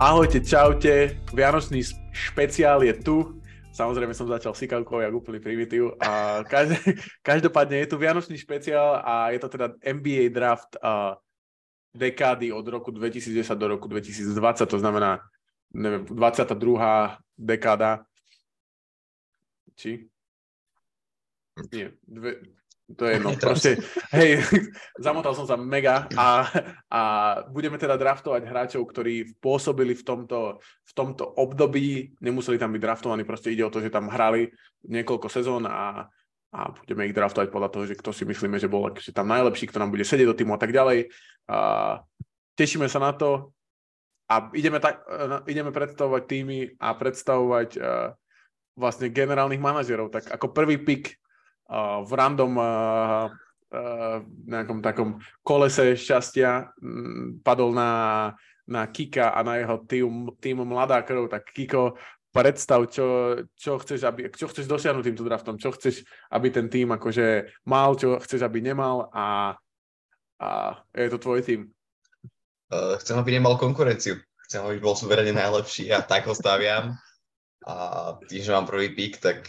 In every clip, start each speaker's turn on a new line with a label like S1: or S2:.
S1: Ahojte, čaute, Vianočný špeciál je tu. Samozrejme som začal sikavkou, jak úplný primitív. A každopádne je tu Vianočný špeciál a je to teda NBA draft a dekády od roku 2010 do roku 2020, to znamená neviem, 22. dekáda. Či? Nie, dve, to je jedno, proste, hej, zamotal som sa mega a, a budeme teda draftovať hráčov, ktorí pôsobili v tomto, v tomto období, nemuseli tam byť draftovaní, proste ide o to, že tam hrali niekoľko sezón a, a budeme ich draftovať podľa toho, že kto si myslíme, že bol že tam najlepší, kto nám bude sedieť do týmu a tak ďalej. A tešíme sa na to a ideme, tak, ideme predstavovať týmy a predstavovať uh, vlastne generálnych manažerov. Tak ako prvý pick v random nejakom takom kolese šťastia padol na, na Kika a na jeho tým, tým mladá krv, tak Kiko, predstav, čo, čo, chceš, aby, čo chceš dosiahnuť týmto draftom, čo chceš, aby ten tým akože mal, čo chceš, aby nemal a, a je to tvoj tým.
S2: Uh, chcem, aby nemal konkurenciu. Chcem, aby bol suverene najlepší a tak ho staviam. A tým, že mám prvý pík, tak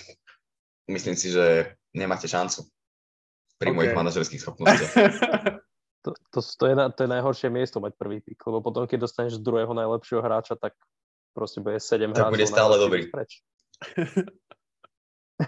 S2: myslím si, že nemáte šancu pri okay. mojich manažerských schopnostiach.
S3: to, to, to, je, to je najhoršie miesto mať prvý pick, lebo potom, keď dostaneš druhého najlepšieho hráča, tak proste bude 7
S2: tak hráčov. bude stále dobrý. Preč.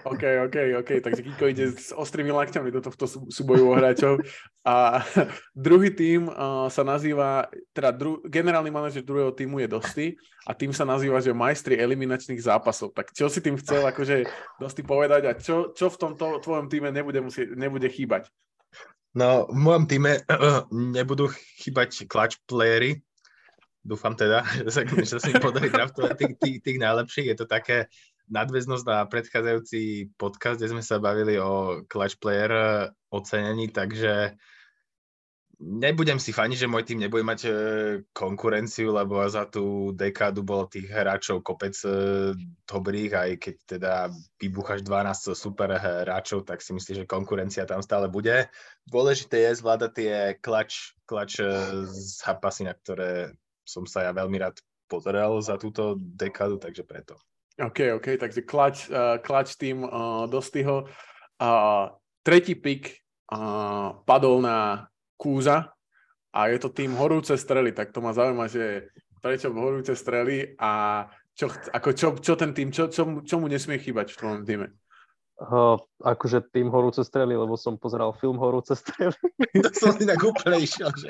S1: OK, OK, OK, takže Kiko ide s ostrými lakťami do tohto súboju hráčov. A druhý tým uh, sa nazýva, teda dru, generálny manažer druhého týmu je Dosti a tým sa nazýva, že majstri eliminačných zápasov. Tak čo si tým chcel akože Dosti povedať a čo, čo v tomto tvojom týme nebude, musieť, nebude chýbať?
S4: No, v mojom týme uh, nebudú chýbať clutch playery, dúfam teda, že sa, že sa podarí draftovať tých, tých, tých najlepších. Je to také nadväznosť na predchádzajúci podcast, kde sme sa bavili o Clash Player eh, ocenení, takže nebudem si faniť, že môj tým nebude mať eh, konkurenciu, lebo za tú dekádu bolo tých hráčov kopec eh, dobrých, aj keď teda vybucháš 12 super hráčov, tak si myslíš, že konkurencia tam stále bude. Dôležité je zvládať tie klač, klač zápasy, na ktoré som sa ja veľmi rád pozeral za túto dekádu, takže preto.
S1: OK, OK, takže klač, uh, klač tým uh, Dostyho. Uh, tretí pick uh, padol na Kúza a je to tým horúce strely, tak to ma zaujíma, že prečo horúce strely a čo, ako čo, čo ten tým, čo, čo, čo mu nesmie chýbať v tom týme?
S3: Uh, akože tým horúce strely, lebo som pozeral film Horúce strely.
S4: to som inak úplne išiel, že...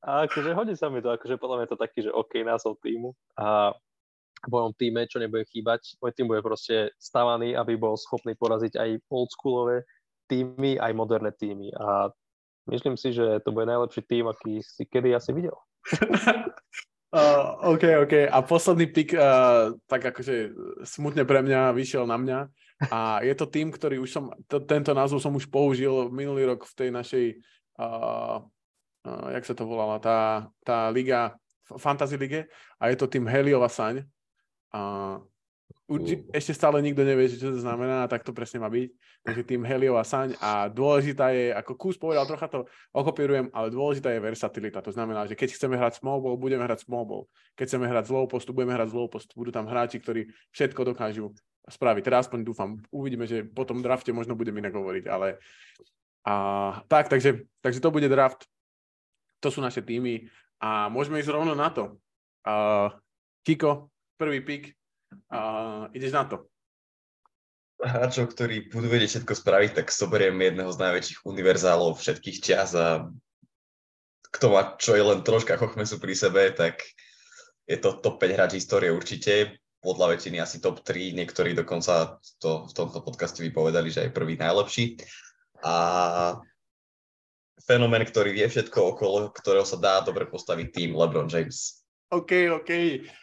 S3: A akože hodí sa mi to, akože podľa mňa je to taký, že OK názov týmu. A v mojom týme, čo nebude chýbať. Môj tým bude proste stavaný, aby bol schopný poraziť aj oldschoolové týmy, aj moderné týmy. A myslím si, že to bude najlepší tým, aký si kedy asi videl.
S1: uh, OK, OK. A posledný pick, uh, tak akože smutne pre mňa, vyšiel na mňa. A je to tým, ktorý už som, to, tento názov som už použil minulý rok v tej našej, uh, uh, jak sa to volala, tá, tá liga, Fantasy Lige. A je to tým Heliova Saň a Urči, ešte stále nikto nevie, čo to znamená, tak to presne má byť. Takže tým Helio a Saň a dôležitá je, ako Kus povedal, trocha to okopírujem, ale dôležitá je versatilita. To znamená, že keď chceme hrať small ball, budeme hrať small ball. Keď chceme hrať zlou postu, budeme hrať zlou postu. Budú tam hráči, ktorí všetko dokážu spraviť. Teraz aspoň dúfam, uvidíme, že po tom drafte možno budem inak hovoriť, ale a, tak, takže, takže to bude draft. To sú naše týmy a môžeme ísť rovno na to. Uh, Kiko, prvý pick, a ideš na to.
S2: Hráčov, ktorí budú vedieť všetko spraviť, tak soberiem jedného z najväčších univerzálov všetkých čas a kto má čo je len troška chochmesu pri sebe, tak je to top 5 hráč histórie určite. Podľa väčšiny asi top 3, niektorí dokonca to v tomto podcaste vypovedali, že aj prvý najlepší. A fenomén, ktorý vie všetko okolo, ktorého sa dá dobre postaviť tým LeBron James.
S1: OK, OK.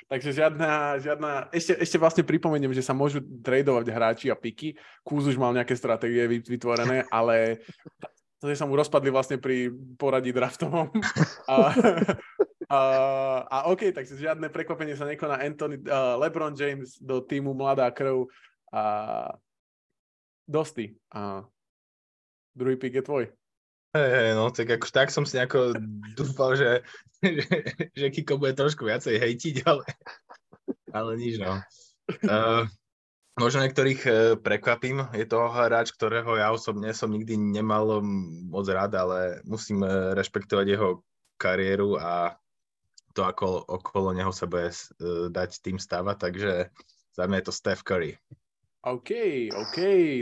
S1: Takže žiadna, žiadna... Ešte, ešte vlastne pripomeniem, že sa môžu tradovať hráči a piky. Kúz už mal nejaké stratégie vytvorené, ale to sa mu rozpadli vlastne pri poradí draftovom. A, a, a OK, takže žiadne prekvapenie sa nekoná. Anthony, uh, LeBron James do týmu Mladá krv a Dosti. A druhý pick je tvoj.
S4: Hej, no, tak, ako, tak som si nejako dúfal, že, že, že Kiko bude trošku viacej hejtiť, ale, ale nič, no. Uh, možno niektorých uh, prekvapím. Je to hráč, ktorého ja osobne som nikdy nemal moc rád, ale musím uh, rešpektovať jeho kariéru a to, ako okolo neho sa bude dať tým stávať, takže za mňa je to Steph Curry.
S1: OK, OK,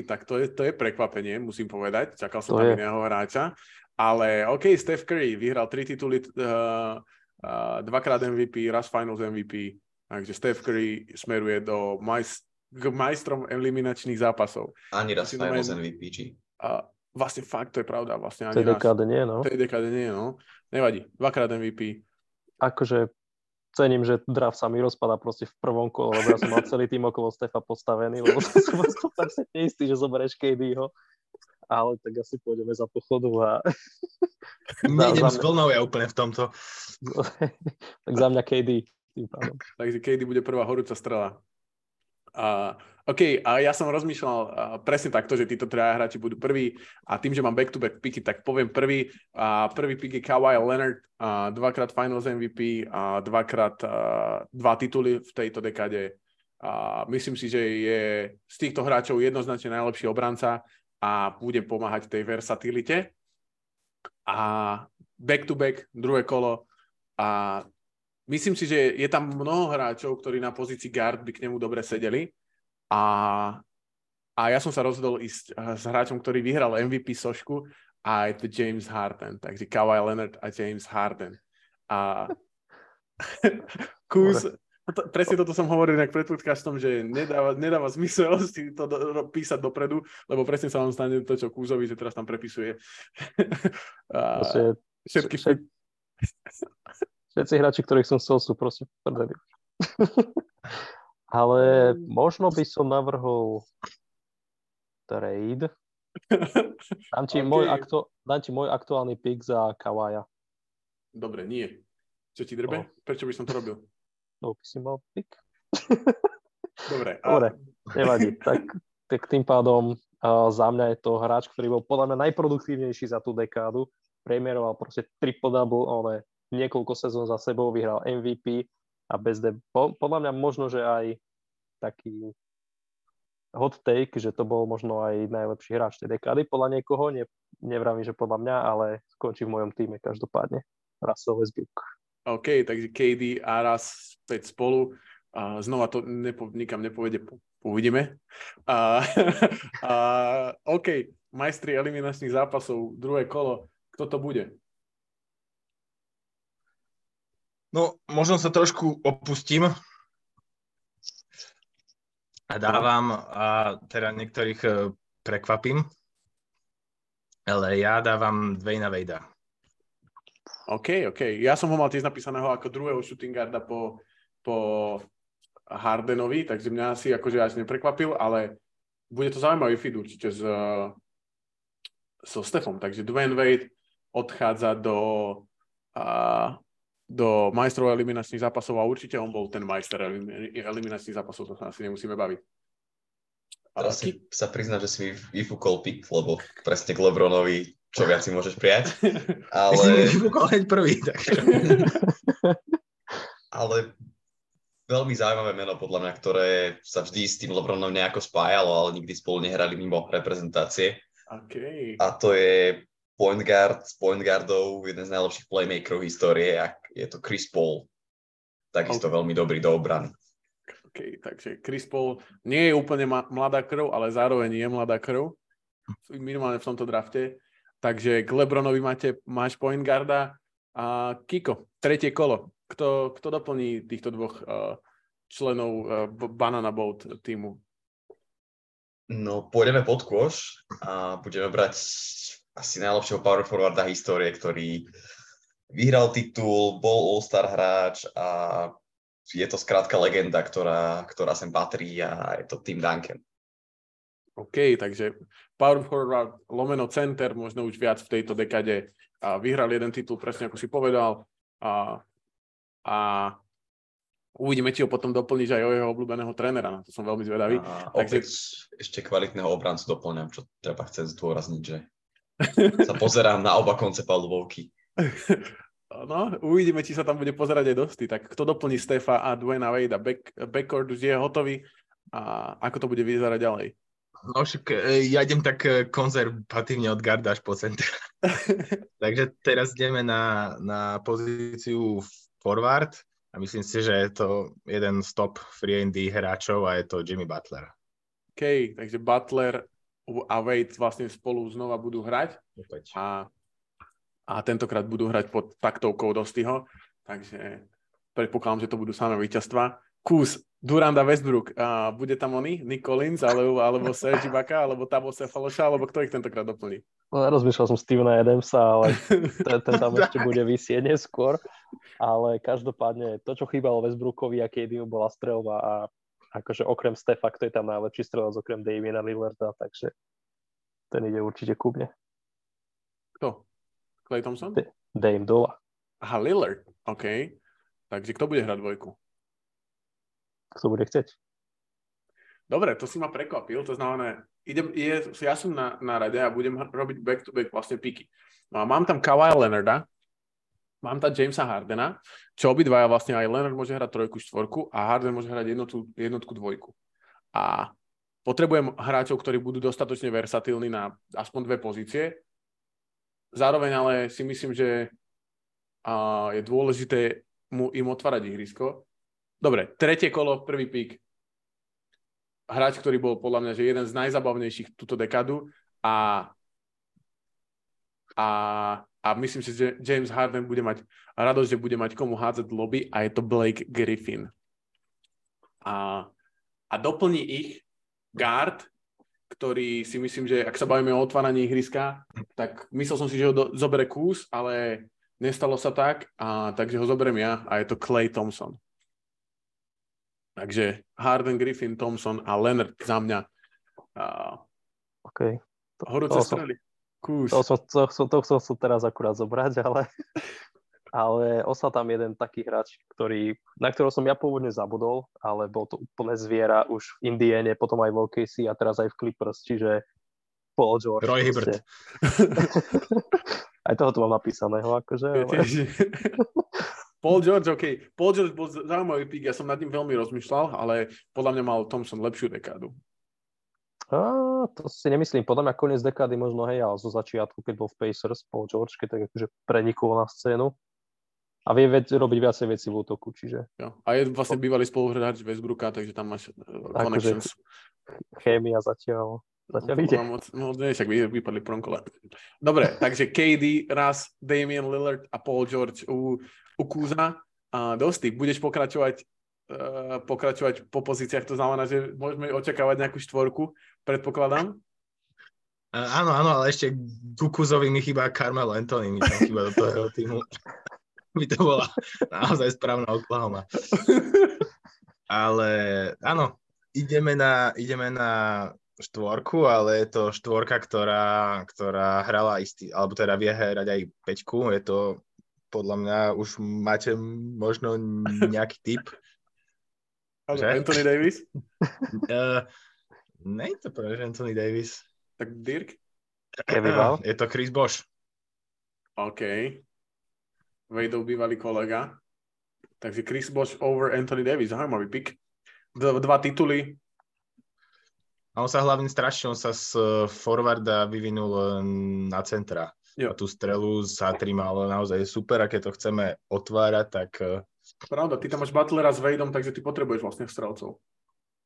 S1: tak to je, to je prekvapenie, musím povedať. Čakal som tam iného hráča. Ale OK, Steph Curry vyhral tri tituly, uh, uh, dvakrát MVP, raz Finals MVP. Takže Steph Curry smeruje do majst- k majstrom eliminačných zápasov.
S2: Ani raz Finals MVP, či?
S1: Uh, vlastne fakt, to je pravda. Vlastne
S3: ani tej dekáde nie, no.
S1: Tej dekáde nie, no. Nevadí, dvakrát MVP.
S3: Akože cením, že draft sa mi rozpada proste v prvom kole, lebo ja som mal celý tým okolo Stefa postavený, lebo som som tak neistý, že zoberieš KDho. Ale tak asi pôjdeme za pochodu a...
S4: Nejdem s vlnou ja úplne v tomto.
S3: tak za mňa KD. Tým
S1: pádom. Takže KD bude prvá horúca strela. A, OK, a ja som rozmýšľal presne takto, že títo traja hráči budú prví a tým, že mám back-to-back picky, tak poviem prvý. A prvý pick je Kawhi Leonard, a dvakrát Finals MVP a dvakrát uh, dva tituly v tejto dekade. A myslím si, že je z týchto hráčov jednoznačne najlepší obranca a bude pomáhať tej versatilite. A back-to-back, druhé kolo a myslím si, že je tam mnoho hráčov, ktorí na pozícii guard by k nemu dobre sedeli a, a ja som sa rozhodol ísť eh, s hráčom, ktorý vyhral MVP sošku a je to James Harden, takže Kawhi Leonard a James Harden. A kus, to, presne toto som hovoril nejak pred podcastom, že nedáva, nedáva zmysel si to do, do, písať dopredu, lebo presne sa vám stane to, čo Kúzovi, že teraz tam prepisuje.
S3: a, všetky... Všetky, Všetci hráči, ktorých som chcel, sú proste prdeli. Ale možno by som navrhol trade. Dám ti, okay. môj, aktu- dám ti môj aktuálny pick za Kawaja.
S1: Dobre, nie. Čo ti drbe? No. Prečo by som to robil?
S3: No, by si mal pick.
S1: Dobre.
S3: A... Dobre, nevadí. Tak, tak tým pádom uh, za mňa je to hráč, ktorý bol podľa mňa najproduktívnejší za tú dekádu. Premieroval proste triple-double, ale niekoľko sezón za sebou, vyhral MVP a bez de- po, podľa mňa možno, že aj taký hot take, že to bol možno aj najlepší hráč tej dekády podľa niekoho, ne, nevravím, že podľa mňa, ale skončí v mojom týme každopádne. Russell Westbrook.
S1: OK, takže KD a raz späť spolu. A znova to nepo, nikam nepovede, uvidíme. A, a, OK, majstri eliminačných zápasov, druhé kolo, kto to bude?
S4: No, možno sa trošku opustím a dávam, a teda niektorých e, prekvapím, ale ja dávam Dwayna Vejda.
S1: OK, OK. Ja som ho mal tiež napísaného ako druhého shooting guarda po, po Hardenovi, takže mňa asi akože až neprekvapil, ale bude to zaujímavý feed určite s, so Stefom. Takže Dwayne Wade odchádza do, uh, do majstrov eliminačných zápasov a určite on bol ten majster eliminačných zápasov, to sa asi nemusíme baviť.
S2: Teraz si sa priznať, že si mi vyfúkol pik, lebo presne k Lebronovi čo viac si môžeš prijať. Ale...
S4: Si vyfúkol hneď prvý. Tak...
S2: ale veľmi zaujímavé meno podľa mňa, ktoré sa vždy s tým Lebronom nejako spájalo, ale nikdy spolu nehrali mimo reprezentácie.
S1: Okay.
S2: A to je point guard s point guardov, jeden z najlepších playmakerov histórie a je to Chris Paul. Takisto okay. veľmi dobrý do obrany.
S1: OK, takže Chris Paul nie je úplne ma- mladá krv, ale zároveň je mladá krv, minimálne v tomto drafte. Takže k Lebronovi máte, máš point guarda a Kiko, tretie kolo. Kto, kto doplní týchto dvoch uh, členov uh, Banana Boat týmu?
S2: No, pôjdeme pod kôš a budeme brať asi najlepšieho power forwarda histórie, ktorý vyhral titul, bol All-Star hráč a je to skrátka legenda, ktorá, ktorá sem patrí a je to Tim Duncan.
S1: OK, takže power forward, lomeno center, možno už viac v tejto dekade a vyhral jeden titul, presne ako si povedal a, a uvidíme, či ho potom doplníš aj o jeho obľúbeného trénera, na to som veľmi zvedavý.
S2: A takže... ešte kvalitného obrancu doplňam, čo treba chcieť zdôrazniť, že sa pozerám na oba konce palubovky.
S1: No, uvidíme, či sa tam bude pozerať aj dosť. Tak kto doplní Stefa a Dwayna Wade a back, backcourt už je hotový a ako to bude vyzerať ďalej?
S4: No však e, ja idem tak e, konzervatívne od garda až po centra. Takže teraz ideme na, na pozíciu forward a myslím si, že je to jeden z top free and hráčov a je to Jimmy Butler.
S1: OK, takže Butler a Wade vlastne spolu znova budú hrať a, a tentokrát budú hrať pod taktovkou Dostyho, takže predpokladám, že to budú samé víťazstva. Kus Duranda Westbrook. A bude tam oni? Nick Collins, alebo, alebo Serge Ibaka, alebo Tabo Sefaloša, alebo kto ich tentokrát doplní?
S3: No, rozmýšľal som Stevena Adamsa, ale ten, ten tam ešte bude vysieť neskôr. Ale každopádne to, čo chýbalo Westbrookovi a KD bola strelba a akože okrem Stefa, kto je tam najlepší strelec, okrem Damiena Lillarda, takže ten ide určite ku mne.
S1: Kto? Clay Thompson?
S3: D- Dame Dola.
S1: Aha, Lillard, OK. Takže kto bude hrať dvojku?
S3: kto bude chcieť.
S1: Dobre, to si ma prekvapil, to znamená, idem, je, ja som na, na rade a budem robiť back-to-back vlastne piky. No a mám tam Kawhi Leonarda, mám tam Jamesa Hardena, čo obidvaja vlastne aj Leonard môže hrať trojku, štvorku a Harden môže hrať jednotku, jednotku dvojku. A potrebujem hráčov, ktorí budú dostatočne versatílni na aspoň dve pozície. Zároveň ale si myslím, že je dôležité mu im otvárať ihrisko Dobre, tretie kolo, prvý pík. Hráč, ktorý bol podľa mňa že jeden z najzabavnejších túto dekadu a, a, a myslím si, že James Harden bude mať radosť, že bude mať komu hádzať lobby a je to Blake Griffin. A, a doplní ich guard, ktorý si myslím, že ak sa bavíme o otváraní ihriska, tak myslel som si, že ho do, zobere kús, ale nestalo sa tak, a, takže ho zoberiem ja a je to Clay Thompson. Takže Harden, Griffin, Thompson a Leonard za mňa. Uh,
S3: OK.
S1: To, horúce to strely. Kús.
S3: To som, to, to, to som teraz akurát zobrať, ale, ale ostal tam jeden taký hráč, ktorý, na ktorého som ja pôvodne zabudol, ale bol to úplne zviera už v Indiene, potom aj v OKC a teraz aj v Clippers, čiže Paul George.
S4: Roy Hibbert.
S3: aj toho tu mám napísaného, akože. Ale...
S1: Paul George, OK. Paul George bol zaujímavý pík, ja som nad ním veľmi rozmýšľal, ale podľa mňa mal Thompson lepšiu dekádu.
S3: A, to si nemyslím. Podľa mňa koniec dekády možno, hej, ale zo začiatku, keď bol v Pacers, Paul George, keď tak akože prenikol na scénu. A vie vec, robiť viacej veci v útoku, čiže...
S1: Jo. A je vlastne bývalý spoluhráč Westbrooka, takže tam máš uh, connections.
S3: Akože chémia zatiaľ. Zatiaľ ide.
S1: Moc, no, nie, však vy, vypadli v prvom kole. Dobre, takže KD, Raz, Damian Lillard a Paul George u u Kúza. A Dosti, budeš pokračovať, uh, pokračovať po pozíciách, to znamená, že môžeme očakávať nejakú štvorku, predpokladám?
S4: Uh, áno, áno, ale ešte ku Kúzovi mi chýba Carmelo Anthony, mi tam chýba do toho týmu. by to bola naozaj správna Oklahoma. ale áno, ideme na, ideme na štvorku, ale je to štvorka, ktorá, ktorá hrala istý, alebo teda vie hrať aj peťku. Je to podľa mňa už máte možno nejaký typ.
S1: Ale Anthony Davis?
S4: uh, nie je to práve Anthony Davis.
S1: Tak Dirk?
S3: Kevin uh,
S4: Je to Chris Bosch.
S1: OK. Vejdov bývalý kolega. Takže Chris Bosch over Anthony Davis. Zaujímavý pick. D- dva tituly.
S4: A on sa hlavne strašne, on sa z forwarda vyvinul na centra. Jo. A tú strelu za tri mal naozaj super a keď to chceme otvárať, tak... Eh,
S1: Pravda, ty tam máš Butlera s Wadeom, takže ty potrebuješ vlastne strelcov.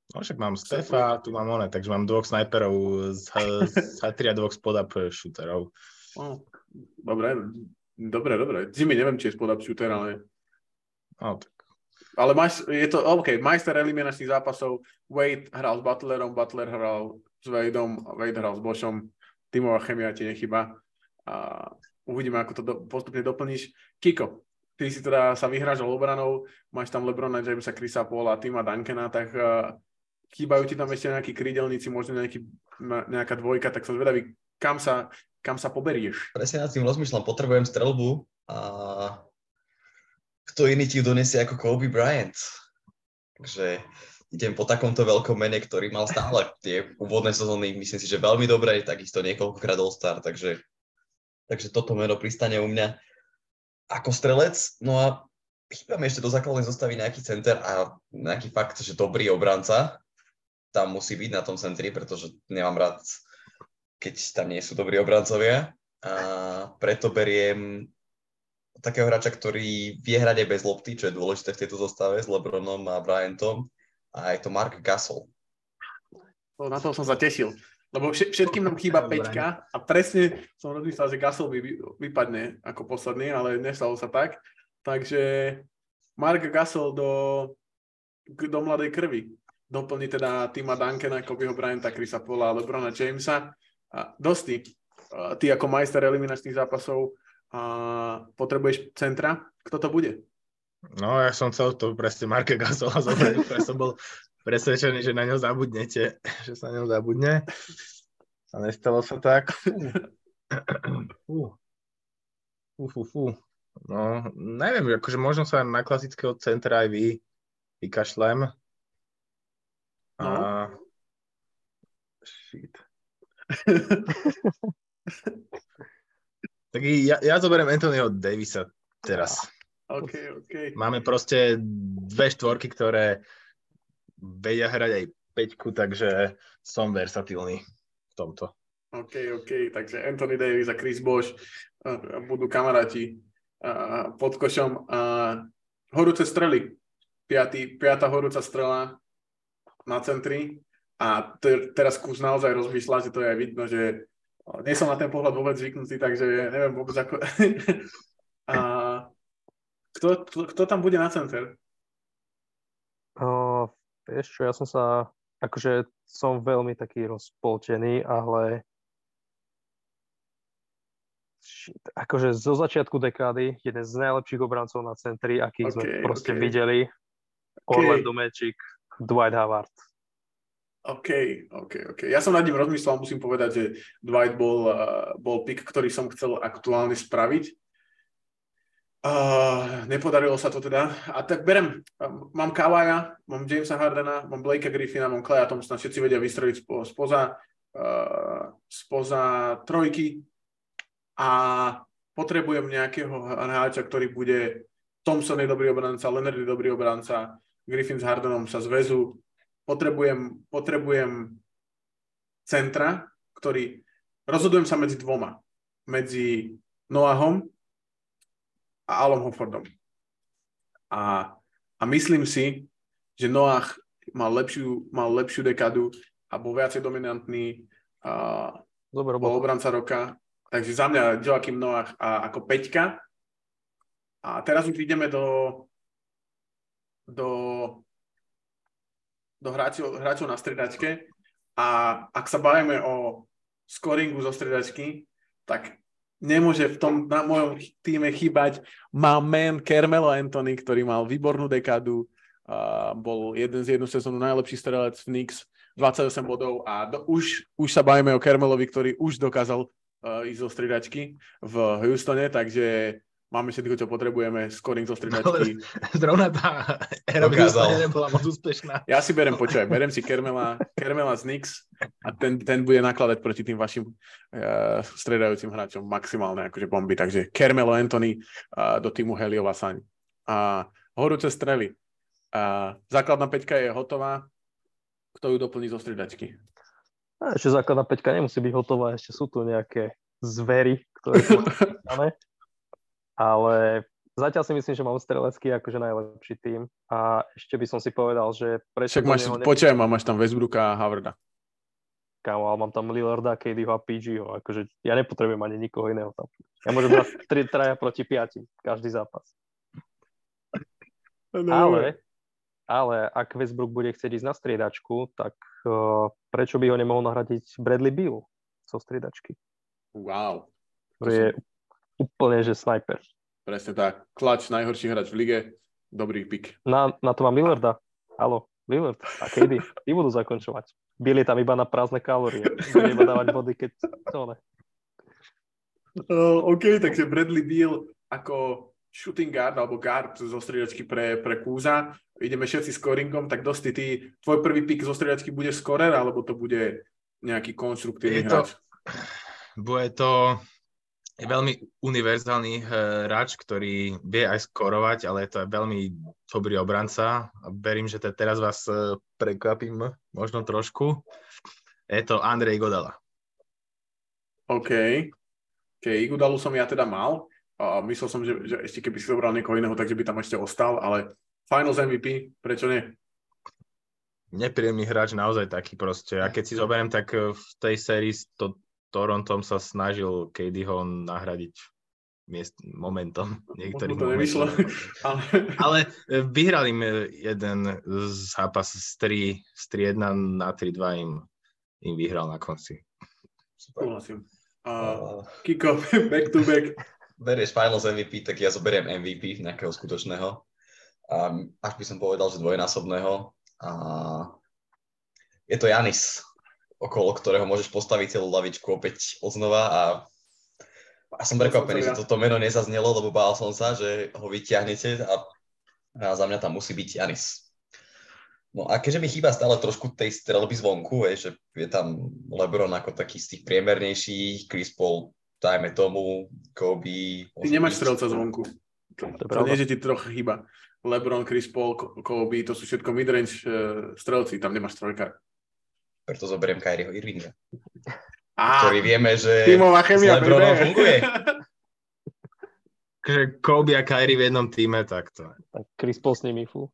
S4: No však mám Stefa, tu mám one, takže mám dvoch snajperov z, z a dvoch spod-up shooterov.
S1: No, dobre, dobre, dobre. Jimmy, neviem, či je spod-up shooter, ale...
S4: No, tak.
S1: Ale máš, je to, OK, majster eliminačných zápasov, Wade hral s Butlerom, Butler hral s Wadeom, Wade hral s Bošom, tímová chemia ti nechyba a uvidíme, ako to do, postupne doplníš. Kiko, ty si teda sa vyhrážal obranou, máš tam Lebrona Jamesa, Chrisa Paula, Tima Duncana, tak uh, chýbajú ti tam ešte nejakí krídelníci, možno nejaký, nejaká dvojka, tak sa zvedavý, kam sa, kam sa poberieš.
S2: Presne nad tým rozmýšľam, potrebujem strelbu a kto iný ti ju donesie ako Kobe Bryant. Takže idem po takomto veľkom mene, ktorý mal stále tie úvodné sezóny, myslím si, že veľmi dobré, takisto niekoľkokrát All-Star, takže takže toto meno pristane u mňa ako strelec. No a chýba mi ešte do základnej zostavy nejaký center a nejaký fakt, že dobrý obranca tam musí byť na tom centri, pretože nemám rád, keď tam nie sú dobrí obrancovia. A preto beriem takého hráča, ktorý vie hrať aj bez lopty, čo je dôležité v tejto zostave s Lebronom a Bryantom. A je to Mark Gasol.
S1: Na to som sa tešil. Lebo všetkým nám chýba peťka a presne som rozmyslel, že Gasol by vypadne ako posledný, ale nestalo sa tak. Takže Mark Gasol do, do mladej krvi. Doplní teda Tima Duncana, Kobeho Bryanta, Chrisa Paula, Lebrona Jamesa. Dosti, ty ako majster eliminačných zápasov potrebuješ centra, kto to bude?
S4: No, ja som chcel to presne Marke Gasola zobrať, ja som bol presvedčený, že na ňo zabudnete, že sa na ňo zabudne. A nestalo sa tak. Fú. Fú, fú, fú. No, neviem, akože možno sa na klasického centra aj vy vykašlem. A... No. Shit. tak ja, ja zoberiem Anthonyho Davisa teraz.
S1: OK, OK.
S4: Máme proste dve štvorky, ktoré vedia hrať aj peťku, takže som versatilný v tomto.
S1: OK, OK, takže Anthony Davis a Chris Bosch uh, budú kamaráti uh, pod košom. Uh, horúce strely. Piatý, piatá horúca strela na centri. A te, teraz kus naozaj rozmýšľa, že to je aj vidno, že nie som na ten pohľad vôbec zvyknutý, takže neviem vôbec ako... a kto, kto, kto tam bude na center?
S3: Uh, vieš čo, ja som sa, akože som veľmi taký rozpoltený, ale akože zo začiatku dekády jeden z najlepších obrancov na centri, akých okay, sme proste okay. videli. Okay. Orlando Magic, Dwight Howard.
S1: OK, OK, OK. Ja som nad ním rozmyslel, musím povedať, že Dwight bol, uh, bol pick, ktorý som chcel aktuálne spraviť. Uh, nepodarilo sa to teda. A tak berem, um, mám Kawaja, mám Jamesa Hardena, mám Blakea Griffina, mám Claya Thompsona, všetci vedia vystreliť spo, spoza, uh, spoza trojky a potrebujem nejakého hráča, ktorý bude Thompson je dobrý obranca, Leonard je dobrý obranca, Griffin s Hardenom sa zväzu, potrebujem, potrebujem centra, ktorý... Rozhodujem sa medzi dvoma. Medzi Noahom a Alom Hoffordom. A, a myslím si, že Noah mal lepšiu, mal lepšiu dekadu a bol viacej dominantný a Dobre, bol obranca roka. Takže za mňa Joachim Noah a, ako peťka. A teraz už ideme do, do do hráčov, hráčov na stredačke. A ak sa bavíme o scoringu zo stredačky, tak nemôže v tom na mojom týme chýbať má man Carmelo Anthony, ktorý mal výbornú dekádu, uh, bol jeden z jednu sezónu najlepší strelec v Knicks, 28 bodov. A do, už, už sa bavíme o Carmelovi, ktorý už dokázal uh, ísť zo stredačky v Houstone, takže máme všetko, čo potrebujeme, scoring zo stridačky.
S4: Zrovna tá era nebola moc úspešná.
S1: Ja si berem, počúvaj, berem si Kermela, Kermela z Nix a ten, ten bude nakladať proti tým vašim uh, stredajúcim hráčom maximálne akože bomby. Takže Kermelo Anthony uh, do týmu Heliova Saň. A horúce strely. Uh, základná peťka je hotová. Kto ju doplní zo stridačky?
S3: A ešte základná peťka nemusí byť hotová, ešte sú tu nejaké zvery, ktoré sú ale zatiaľ si myslím, že mám strelecký akože najlepší tým a ešte by som si povedal, že
S1: prečo... Však máš, neho... počujem, máš tam Westbrooka a Havarda.
S3: Kámo, ale mám tam Lillarda, KDho a PGho, akože ja nepotrebujem ani nikoho iného tam. Ja môžem dať 3 traja proti 5, každý zápas. No, ale, ale ak Westbrook bude chcieť ísť na striedačku, tak uh, prečo by ho nemohol nahradiť Bradley Beal zo striedačky?
S1: Wow.
S3: To je úplne, že sniper.
S1: Presne tak. Klač, najhorší hráč v lige, dobrý pik.
S3: Na, na to mám Lillarda. Halo, Lillard a KD. Tí budú zakončovať. Byli tam iba na prázdne kalórie. Bude iba dávať body, keď to ne.
S1: Uh, OK, takže Bradley Beal ako shooting guard alebo guard zo striedačky pre, pre Kúza. Ideme všetci scoringom, tak dosti ty, tvoj prvý pik zo striedačky bude scorer, alebo to bude nejaký konštruktívny hráč?
S4: Bude to Je veľmi univerzálny hráč, ktorý vie aj skorovať, ale je to aj veľmi dobrý obranca. Verím, že teraz vás prekvapím možno trošku. Je to Andrej Godala.
S1: OK. OK, Igudalu som ja teda mal. A myslel som, že, že ešte keby si zobral niekoho iného, takže by tam ešte ostal, ale Finals MVP, prečo nie?
S4: Nepríjemný hráč, naozaj taký proste. A keď si zoberiem, tak v tej sérii to, Torontom sa snažil KD ho nahradiť miest, momentom.
S1: Niektorým to nevyšlo.
S4: Ale... ale e, vyhrali im jeden zápas z 3, z 3-1 na 3-2 im, im vyhral na konci.
S1: Súhlasím. Uh, kick-off, back to back.
S2: Berieš finals MVP, tak ja zoberiem MVP nejakého skutočného. Um, až by som povedal, že dvojnásobného. A je to Janis, okolo ktorého môžeš postaviť celú lavičku opäť odznova a a som prekvapený, že toto meno nezaznelo, lebo bál som sa, že ho vyťahnete a, a za mňa tam musí byť Janis. No a keďže mi chýba stále trošku tej strelby zvonku, je, že je tam Lebron ako taký z tých priemernejších, Chris Paul, dajme tomu, Kobe...
S1: Ty nemáš strelca zvonku. To, to nie, že ti trochu chýba. LeBron, Chris Paul, Kobe, to sú všetko midrange uh, strelci, tam nemáš trojka.
S2: Preto zoberiem Kyrieho Irvinga. Á, ktorý vieme, že
S1: tímová chemia,
S2: s LeBronom funguje.
S4: Takže Kobe a Kyrie v jednom týme, tak to.
S3: Tak Chris Paul s nimi, fú.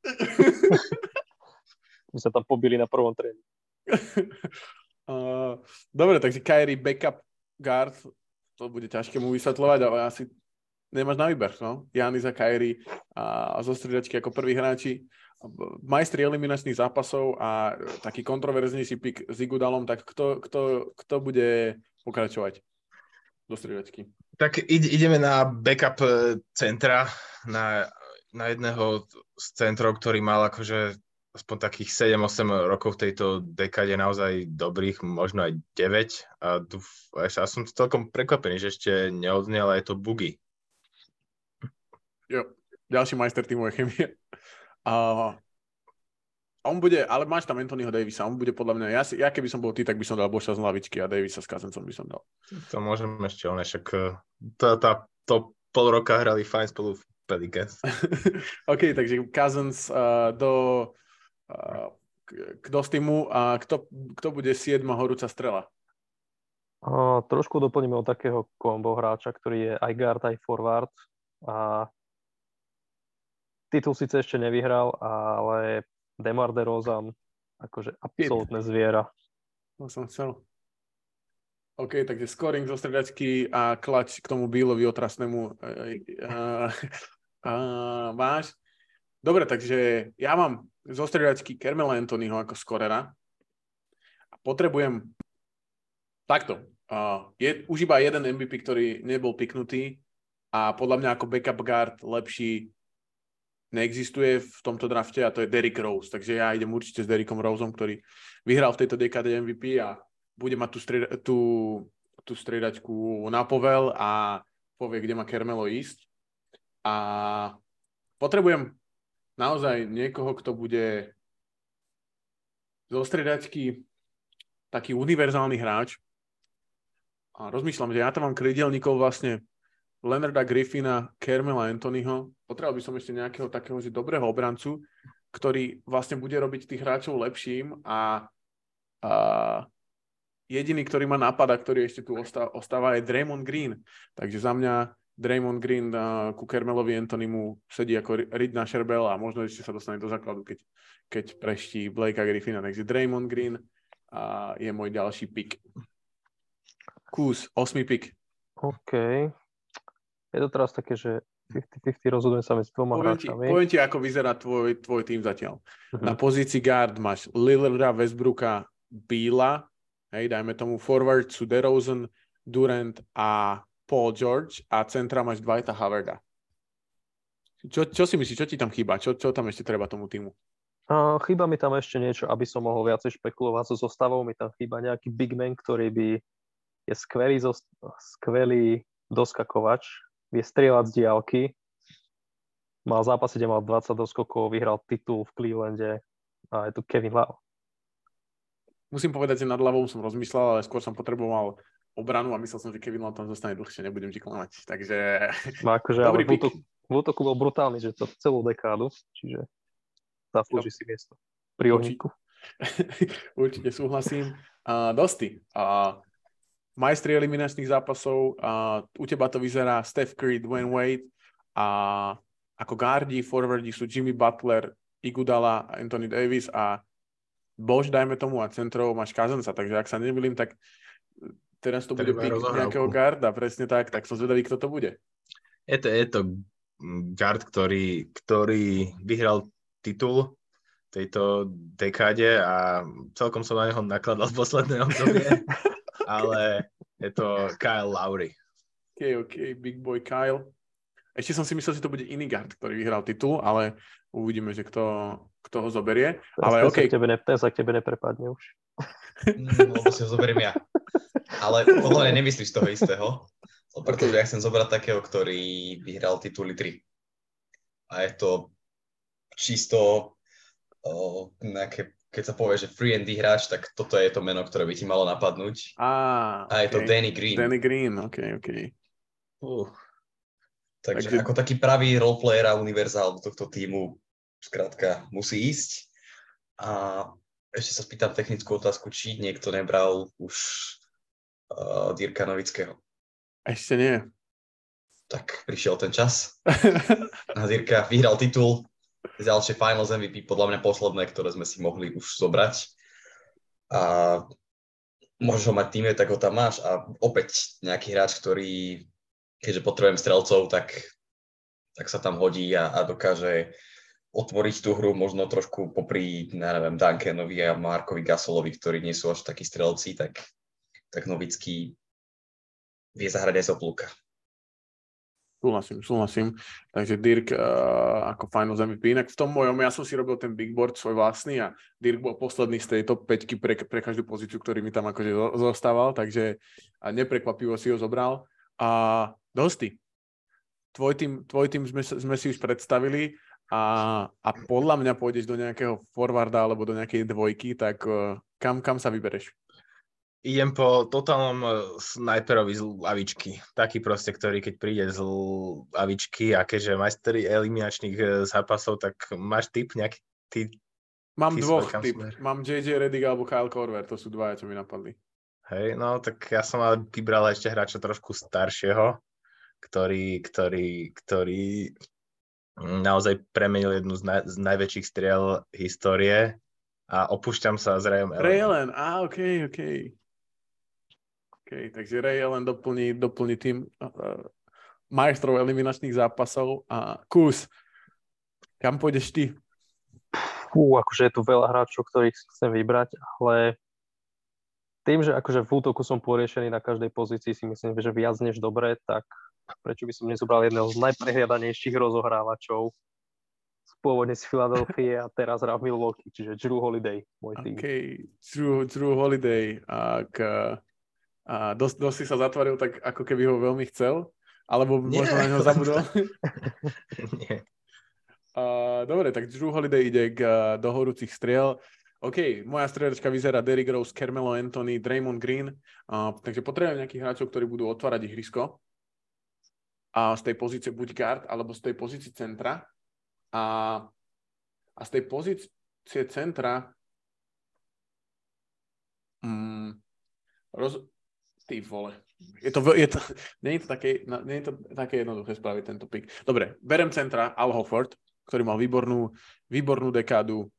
S3: My sa tam pobili na prvom tréne.
S1: uh, dobre, takže Kyrie backup guard, to bude ťažké mu vysvetľovať, ale asi nemáš na výber, no? Janis a Kairi a, a zo striedačky ako prví hráči. Majstri eliminačných zápasov a taký kontroverznejší pik s Igudalom, tak kto, kto, kto bude pokračovať do striedačky?
S4: Tak ideme na backup e, centra, na, na jedného z centrov, ktorý mal akože aspoň takých 7-8 rokov v tejto dekade naozaj dobrých, možno aj 9. A, dúf, a som celkom prekvapený, že ešte neodznel aj to Bugy.
S1: Jo, ďalší majster tímovej chemie. A on bude, ale máš tam Anthonyho Davisa, on bude podľa mňa, ja, si, ja keby som bol ty, tak by som dal Boša z lavičky a Davisa s Kazencom by som dal.
S4: To môžem ešte, on však eh, tá, tá, to pol roka hrali fajn spolu v Pelicans.
S1: OK, takže Cousins uh, do uh, kto z týmu a kto, kto bude 7 horúca strela?
S3: Uh, trošku doplníme od takého kombo hráča, ktorý je aj guard, aj forward a titul síce ešte nevyhral, ale Demar DeRozan akože absolútne zviera.
S1: To som chcel. OK, takže scoring zo stredačky a klač k tomu Bílovi otrasnému uh, uh, máš. Dobre, takže ja mám zo stredačky Kermela Anthonyho ako skorera a potrebujem takto. Uh, je už iba jeden MVP, ktorý nebol piknutý a podľa mňa ako backup guard lepší neexistuje v tomto drafte a to je Derrick Rose. Takže ja idem určite s Derrickom Roseom, ktorý vyhral v tejto dekáde MVP a bude mať tú, strieda, tú, tú striedačku na povel a povie, kde má Kermelo ísť. A potrebujem naozaj niekoho, kto bude zo striedačky taký univerzálny hráč. A rozmýšľam, že ja tam mám krydelníkov vlastne Leonarda Griffina, Kermela Anthonyho. Potreboval by som ešte nejakého takého že dobrého obrancu, ktorý vlastne bude robiť tých hráčov lepším a, a jediný, ktorý ma napadá, ktorý ešte tu ostáva, je Draymond Green. Takže za mňa Draymond Green a ku Kermelovi Anthonymu sedí ako Reed na šerbel a možno ešte sa dostane do základu, keď, keď preští Blakea Griffina. Takže Draymond Green a je môj ďalší pick. Kús, osmi pick.
S3: OK, je to teraz také, že 50-50 rozhodujem sa medzi dvoma poviem
S1: hráčami. Ti, poviem ti, ako vyzerá tvoj, tvoj tým zatiaľ. Uh-huh. Na pozícii guard máš Lillarda, Westbrooka, Bíla, hej, dajme tomu forward sú DeRozan, Durant a Paul George a centra máš Dwighta Haverda. Čo, čo si myslíš, čo ti tam chýba? Čo, čo tam ešte treba tomu týmu?
S3: Uh, chýba mi tam ešte niečo, aby som mohol viacej špekulovať so zostavou. Mi tam chýba nejaký big man, ktorý by je skvelý, skvelý doskakovač, vie strieľať z diálky. Mal zápasy, kde mal 20 doskokov, vyhral titul v Clevelande a je tu Kevin Love.
S1: Musím povedať, že nad hlavou som rozmýšľal, ale skôr som potreboval obranu a myslel som, že Kevin Love tam zostane dlhšie, nebudem ti klamať. Takže...
S3: No akože,
S1: dobrý
S3: ale v útoku, v útoku bol brutálny, že to celú dekádu, čiže zaslúži si miesto pri ohníku.
S1: Určite súhlasím. Uh, Dosti, uh, majstri eliminačných zápasov, uh, u teba to vyzerá Steph Curry, Dwayne Wade a ako gardi, forwardi sú Jimmy Butler, Igudala, Anthony Davis a Bož, dajme tomu, a centrov máš Kazanca, takže ak sa nemýlim, tak teraz to bude pík nejakého garda, presne tak, tak som zvedavý, kto to bude.
S4: Je to, je to guard, ktorý, ktorý vyhral titul tejto dekáde a celkom som na neho nakladal v poslednej obdobie, ale je to Kyle Lowry.
S1: OK, OK, big boy Kyle. Ešte som si myslel, že to bude iný guard, ktorý vyhral titul, ale uvidíme, že kto, kto ho zoberie.
S3: Ten,
S1: ale okay.
S3: sa tebe ne, ten sa k tebe neprepadne už.
S2: Lebo si ho zoberiem ja. Ale podľa mňa nemyslíš toho istého, pretože ja chcem zobrať takého, ktorý vyhral tituly 3. A je to čisto o, nejaké, keď sa povie, že free and hráč, tak toto je to meno, ktoré by ti malo napadnúť.
S1: Ah,
S2: a je
S1: okay.
S2: to Danny Green.
S1: Danny Green, ok, ok.
S2: Uh. Takže, Takže ako taký pravý roleplayer a univerzál do tohto týmu skrátka musí ísť. A ešte sa spýtam technickú otázku, či niekto nebral už uh, Dirka Novického.
S1: Ešte nie.
S2: Tak prišiel ten čas. A Dirka vyhral titul, ďalšie Finals MVP, podľa mňa posledné, ktoré sme si mohli už zobrať. A ho mať týme, tak ho tam máš. A opäť nejaký hráč, ktorý, keďže potrebujem strelcov, tak, tak sa tam hodí a, a dokáže otvoriť tú hru možno trošku popri, neviem, Duncanovi a Markovi Gasolovi, ktorí nie sú až takí strelci, tak, tak Novický vie zahrať aj z oplúka.
S1: Súhlasím, súhlasím. Takže Dirk uh, ako Finals MVP. Inak v tom mojom, ja som si robil ten big board svoj vlastný a Dirk bol posledný z tej top 5 pre, pre každú pozíciu, ktorý mi tam akože zostával, takže a neprekvapivo si ho zobral. A Dosti, tvoj tým, tvoj tým sme, sme si už predstavili a, a podľa mňa pôjdeš do nejakého forwarda alebo do nejakej dvojky, tak uh, kam, kam sa vybereš?
S4: Idem po totálnom snajperovi z lavičky. Taký proste, ktorý keď príde z lavičky a keďže majsteri eliminačných zápasov, tak máš typ nejaký ty,
S1: Mám ty dvoch typ. Smer. Mám JJ Redick alebo Kyle Korver, to sú dvaja, čo mi napadli.
S4: Hej, no tak ja som ale vybral ešte hráča trošku staršieho, ktorý, ktorý, ktorý naozaj premenil jednu z, naj, z najväčších striel histórie a opúšťam sa s Rayom
S1: Ray Allen, á, ok, ok. OK, takže Ray Allen doplní, doplní tým uh, majstrov eliminačných zápasov a kus, kam pôjdeš ty?
S3: Fú, akože je tu veľa hráčov, ktorých chcem vybrať, ale tým, že akože v útoku som poriešený na každej pozícii, si myslím, že viac než dobre, tak prečo by som nezobral jedného z najprehliadanejších rozohrávačov z pôvodne z Filadelfie a teraz hrá v Milwaukee, čiže Drew Holiday, môj tým.
S1: OK, Drew, Drew Holiday. Ak, a dosť, dosť si sa zatvoril tak, ako keby ho veľmi chcel, alebo Nie. možno na neho zabudol.
S4: Nie.
S1: Uh, dobre, tak Drew Holiday ide k, uh, do horúcich striel. OK, moja striedačka vyzerá Derrick Rose, Carmelo Anthony, Draymond Green, uh, takže potrebujem nejakých hráčov, ktorí budú otvárať ihrisko a z tej pozície buď guard, alebo z tej pozície centra. A, a z tej pozície centra um, roz, Ty vole. Je to, je to, nie, je to také, nie je to také jednoduché spraviť tento pick. Dobre, berem centra Al Hofford, ktorý mal výbornú, výbornú dekádu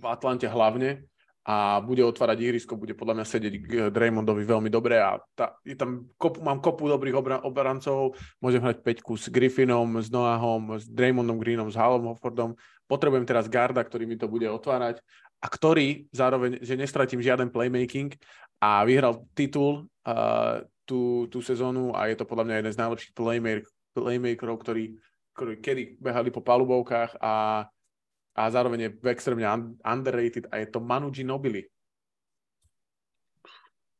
S1: v Atlante hlavne a bude otvárať ihrisko, bude podľa mňa sedieť k Draymondovi veľmi dobre a tá, je tam kopu, mám kopu dobrých obra, obrancov, môžem hrať peťku s Griffinom, s Noahom, s Draymondom Greenom, s Halom Hoffordom. Potrebujem teraz garda, ktorý mi to bude otvárať a ktorý zároveň, že nestratím žiaden playmaking a vyhral titul uh, tú, tú sezónu a je to podľa mňa jeden z najlepších playmaker, playmakerov, ktorí, kedy behali po palubovkách a, a zároveň je extrémne underrated a je to Manu Ginobili,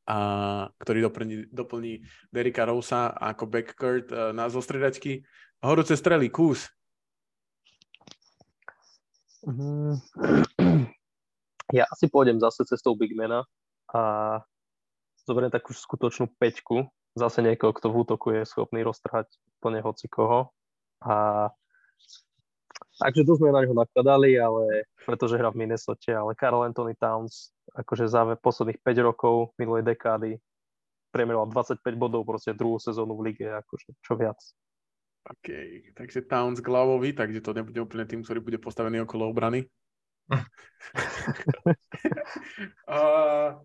S1: a, ktorý doplní, doplní Derika Rosa ako backcourt uh, na zostriedačky. Horúce strely, kús.
S3: Mm. Ja asi pôjdem zase cestou Bigmana a zoberiem takú skutočnú peťku, zase niekoho, kto v útoku je schopný roztrhať plne hoci koho. A takže to sme na neho nakladali, ale pretože hrá v Minnesota, ale Carl Anthony Towns akože za posledných 5 rokov minulej dekády priemeroval 25 bodov proste druhú sezónu v lige, akože čo viac.
S1: OK, takže Towns glavový, takže to nebude úplne tým, ktorý bude postavený okolo obrany. Uh,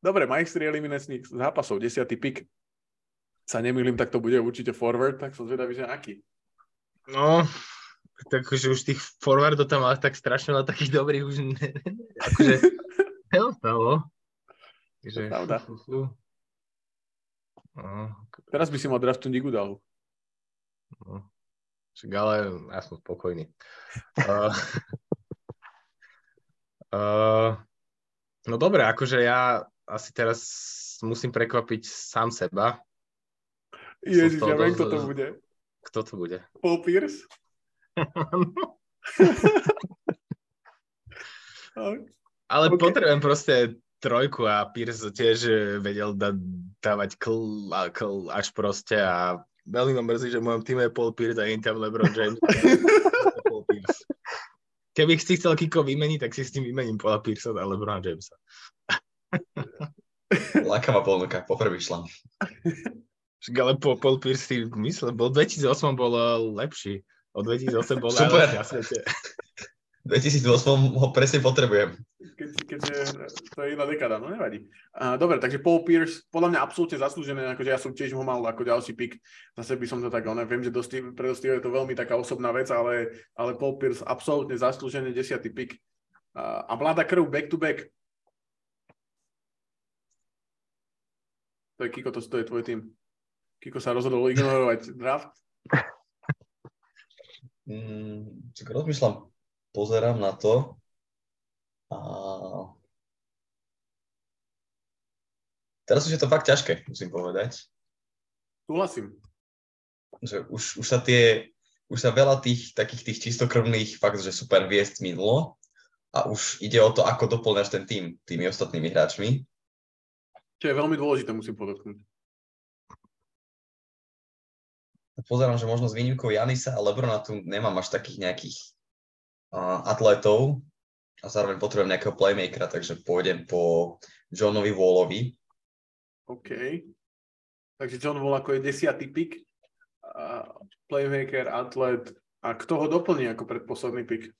S1: dobre, majstri eliminačných zápasov, desiatý pik. Sa nemýlim, tak to bude určite forward, tak som zvedavý, že aký.
S4: No, tak že už tých forwardov tam ale tak strašne veľa takých dobrých už ne, akože neostalo.
S1: Takže, pravda. No, Teraz by si mal draftu Nigudalu.
S4: No. Však ale ja som spokojný. uh, uh, no dobre, akože ja asi teraz musím prekvapiť sám seba.
S1: Ježiš, ja viem, kto to bude.
S4: Kto to bude?
S1: Paul Pierce?
S4: ale okay. potrebujem proste trojku a Pierce tiež vedel da- dávať kl, kl až proste a veľmi ma mrzí, že v mojom týme je Paul Pierce a nie tam LeBron James. Keby si chcel Kiko vymeniť, tak si s tým vymením Paula Pierce a LeBron Jamesa.
S2: Lákavá ponuka, popremýšľam.
S4: Ale Paul, Paul Pierce si myslel, bol 2008 bol lepší. Od 2008 bol
S2: Super. na svete. 2008 ho presne potrebujem.
S1: Keď, keď je, to je iná dekáda, no nevadí. Uh, dobre, takže Paul Pierce, podľa mňa absolútne zaslúžené, akože ja som tiež ho mal ako ďalší pick, zase by som to tak, ne, viem, že dosti, pre je to veľmi taká osobná vec, ale, ale Paul Pierce absolútne zaslúžený desiatý pick. Uh, a mladá krv back to back. To je Kiko, to, to je tvoj tým. Kiko sa rozhodol ignorovať draft.
S2: Mm, rozmýšľam, pozerám na to a teraz už je to fakt ťažké, musím povedať.
S1: Súhlasím.
S2: Že už, už sa tie, už sa veľa tých takých tých čistokrvných fakt, že super viest minulo a už ide o to, ako doplňaš ten tým tými ostatnými hráčmi.
S1: Čo je veľmi dôležité, musím podotknúť.
S2: Pozerám, že možno s výnimkou Janisa a Lebrona tu nemám až takých nejakých atletov, a zároveň potrebujem nejakého playmakera, takže pôjdem po Johnovi Wallovi.
S1: OK. Takže John Wall ako je desiatý pick, playmaker, atlet. A kto ho doplní ako predposledný pick?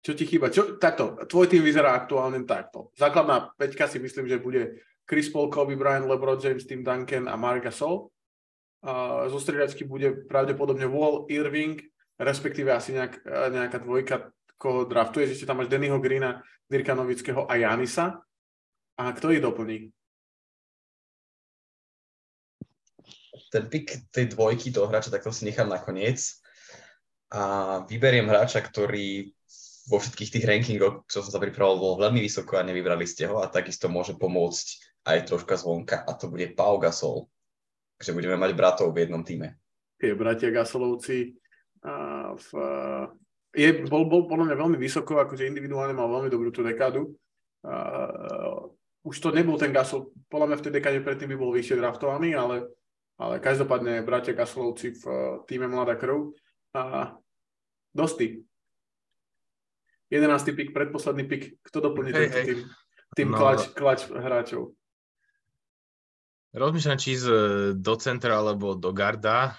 S1: Čo ti chýba? Čo, takto, tvoj tým vyzerá aktuálne takto. Základná peťka si myslím, že bude Chris Paul, Kobe Bryant, LeBron James, Tim Duncan a Mark Gasol. Uh, zo striedačky bude pravdepodobne Wall, Irving, respektíve asi nejak, nejaká dvojka koho draftuješ, ešte tam máš Dennyho Greena, Dirka Novického a Janisa. A kto ich doplní?
S2: Ten pick tej dvojky toho hráča, tak to si nechám nakoniec. A vyberiem hráča, ktorý vo všetkých tých rankingoch, čo som sa pripravoval, bol veľmi vysoko a nevybrali ste ho a takisto môže pomôcť aj troška zvonka a to bude Pau Gasol. Takže budeme mať bratov v jednom týme.
S1: Tie bratia Gasolovci v je, bol, bol podľa mňa veľmi vysoko, akože individuálne mal veľmi dobrú tú dekádu. Uh, už to nebol ten Gasol, podľa mňa v tej dekáde predtým by bol vyššie draftovaný, ale, ale každopádne bratia Gasolovci v uh, týme Mladá krv. A dosty. 11. pik, predposledný pik. Kto doplní hey, tento hey. tým, tým no. klač, klač hráčov?
S4: Rozmýšľam, či z, do centra alebo do garda.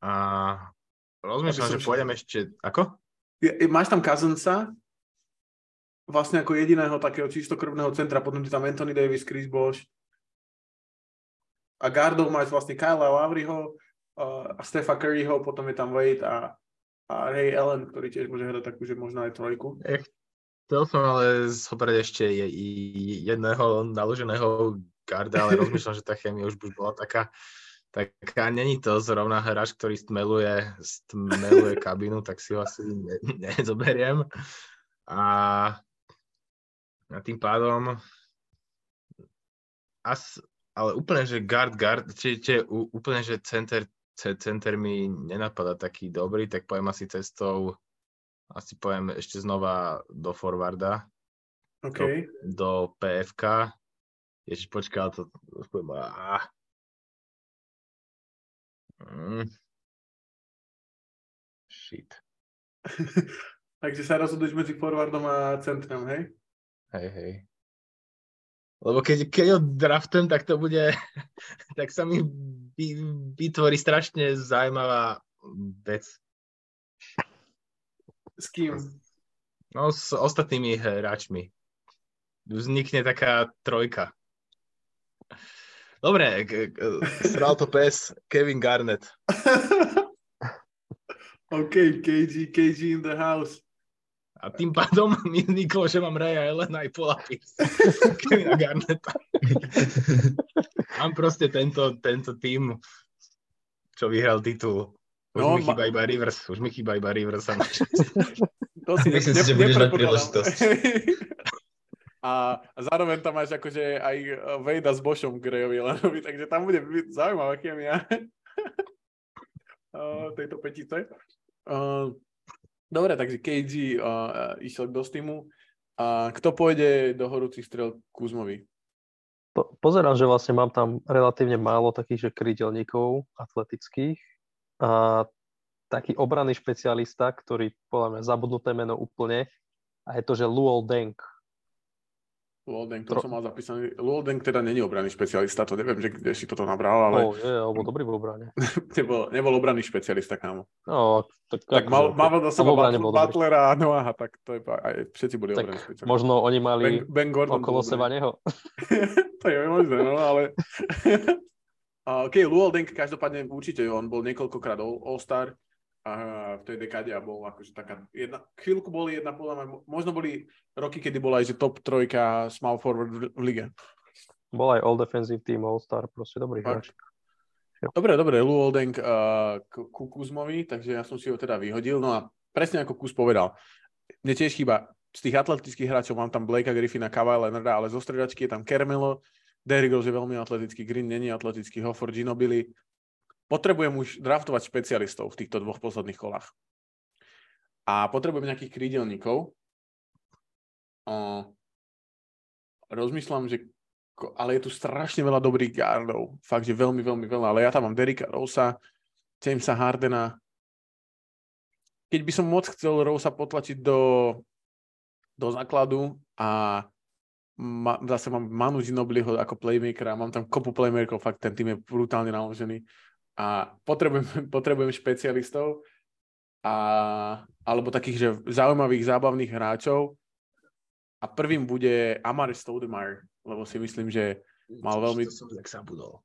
S4: A rozmýšľam, že pôjdem ešte... Ako?
S1: máš tam Kazanca, vlastne ako jediného takého čistokrvného centra, potom je tam Anthony Davis, Chris Bosh a guardov máš vlastne Kyla Lavriho a Stefa Curryho, potom je tam Wade a, a Ray Allen, ktorý tiež môže hrať takú, že možno aj trojku.
S4: Chcel som ale zobrať ešte jedného naloženého garda, ale rozmýšľam, že tá chemia už bola taká tak a není to zrovna hráč, ktorý stmeluje, stmeluje kabinu, tak si ho asi ne, nezoberiem. A, a tým pádom as, ale úplne, že guard, guard, či, či úplne, že center, center mi nenapadá taký dobrý, tak poviem asi cestou, asi poviem ešte znova do forwarda,
S1: okay.
S4: do, do PFK Ježiš, počkaj, to... to poviem, á. Mm. Shit.
S1: Takže sa rozhoduješ medzi forwardom a centrom, hej?
S4: Hej, hej. Lebo keď, keď ho draftujem, tak to bude, tak sa mi vy- vytvorí strašne zaujímavá vec.
S1: S kým?
S4: No, s ostatnými hráčmi. Vznikne taká trojka. Dobre, k- k- sral to pes Kevin Garnett.
S1: OK, KG, KG in the house.
S4: A tým pádom mi vzniklo, že mám Raya Elena aj Paula Pierce. Kevina. Mám proste tento, tento tým, čo vyhral titul. Už
S1: No,
S4: mi
S1: ma-
S4: chýba iba Rivers. Už mi chýba iba Rivers.
S1: To si
S2: Myslím si, že budeš mať príležitosť.
S1: A zároveň tam máš akože aj Vejda s Bošom Grejovi Lenovi, takže tam bude zaujímavá chemia tejto petice. Dobre, takže KG uh, išiel do Steamu. A kto pôjde do horúcich strel Kuzmovi?
S3: Po, pozerám, že vlastne mám tam relatívne málo takých, že krydelníkov atletických. A taký obranný špecialista, ktorý podľa mňa zabudnuté meno úplne, a je to, že Luol Deng.
S1: Luoldeng, to
S3: Tro-
S1: som mal zapísaný. Luoldeng teda není obranný špecialista, to neviem, že kde si toto nabral, ale
S3: Oh, je, alebo dobrý v obrane.
S1: nebol, nebol obranný špecialista, kámo.
S3: No, tak,
S1: Tak mal, mal do seba. Butlera a Noaha, tak to je, aj všetci boli
S3: Tak
S1: obranní špecialisti.
S3: Možno oni mali
S1: Ben, ben Gordon
S3: okolo seba neho.
S1: to je možné, no, ale... OK, Luol Deng, každopádne určite, on bol niekoľkokrát All- All-Star a v tej dekáde a bol akože taká jedna, chvíľku boli jedna, podľa mňa, mo- možno boli roky, kedy bola aj že top trojka small forward v, lige.
S3: Bol aj All Defensive Team, All Star, proste dobrý hráč.
S1: Dobre, dobre, Lou Oldeng uh, k- ku Kuzmovi, takže ja som si ho teda vyhodil. No a presne ako Kuz povedal, mne tiež chýba z tých atletických hráčov, mám tam Blakea Griffina, Kawhi Leonarda, ale zo stredačky je tam Kermelo, Derrick Rose je veľmi atletický, Green není atletický, Hofford, Ginobili. Potrebujem už draftovať špecialistov v týchto dvoch posledných kolách. A potrebujem nejakých krídelníkov. Uh, rozmýšľam, že ale je tu strašne veľa dobrých guardov. Fakt, že veľmi, veľmi veľa. Ale ja tam mám Derika Rosa, Jamesa Hardena. Keď by som moc chcel Rosa potlačiť do, do základu a ma, zase mám Manu Ginobiliho ako playmakera, mám tam kopu playmakerov, fakt ten tým je brutálne naložený a potrebujem, potrebujem špecialistov a, alebo takých, že zaujímavých, zábavných hráčov a prvým bude Amare Stoudemire, lebo si myslím, že Mal veľmi-
S4: To som tak zabudol.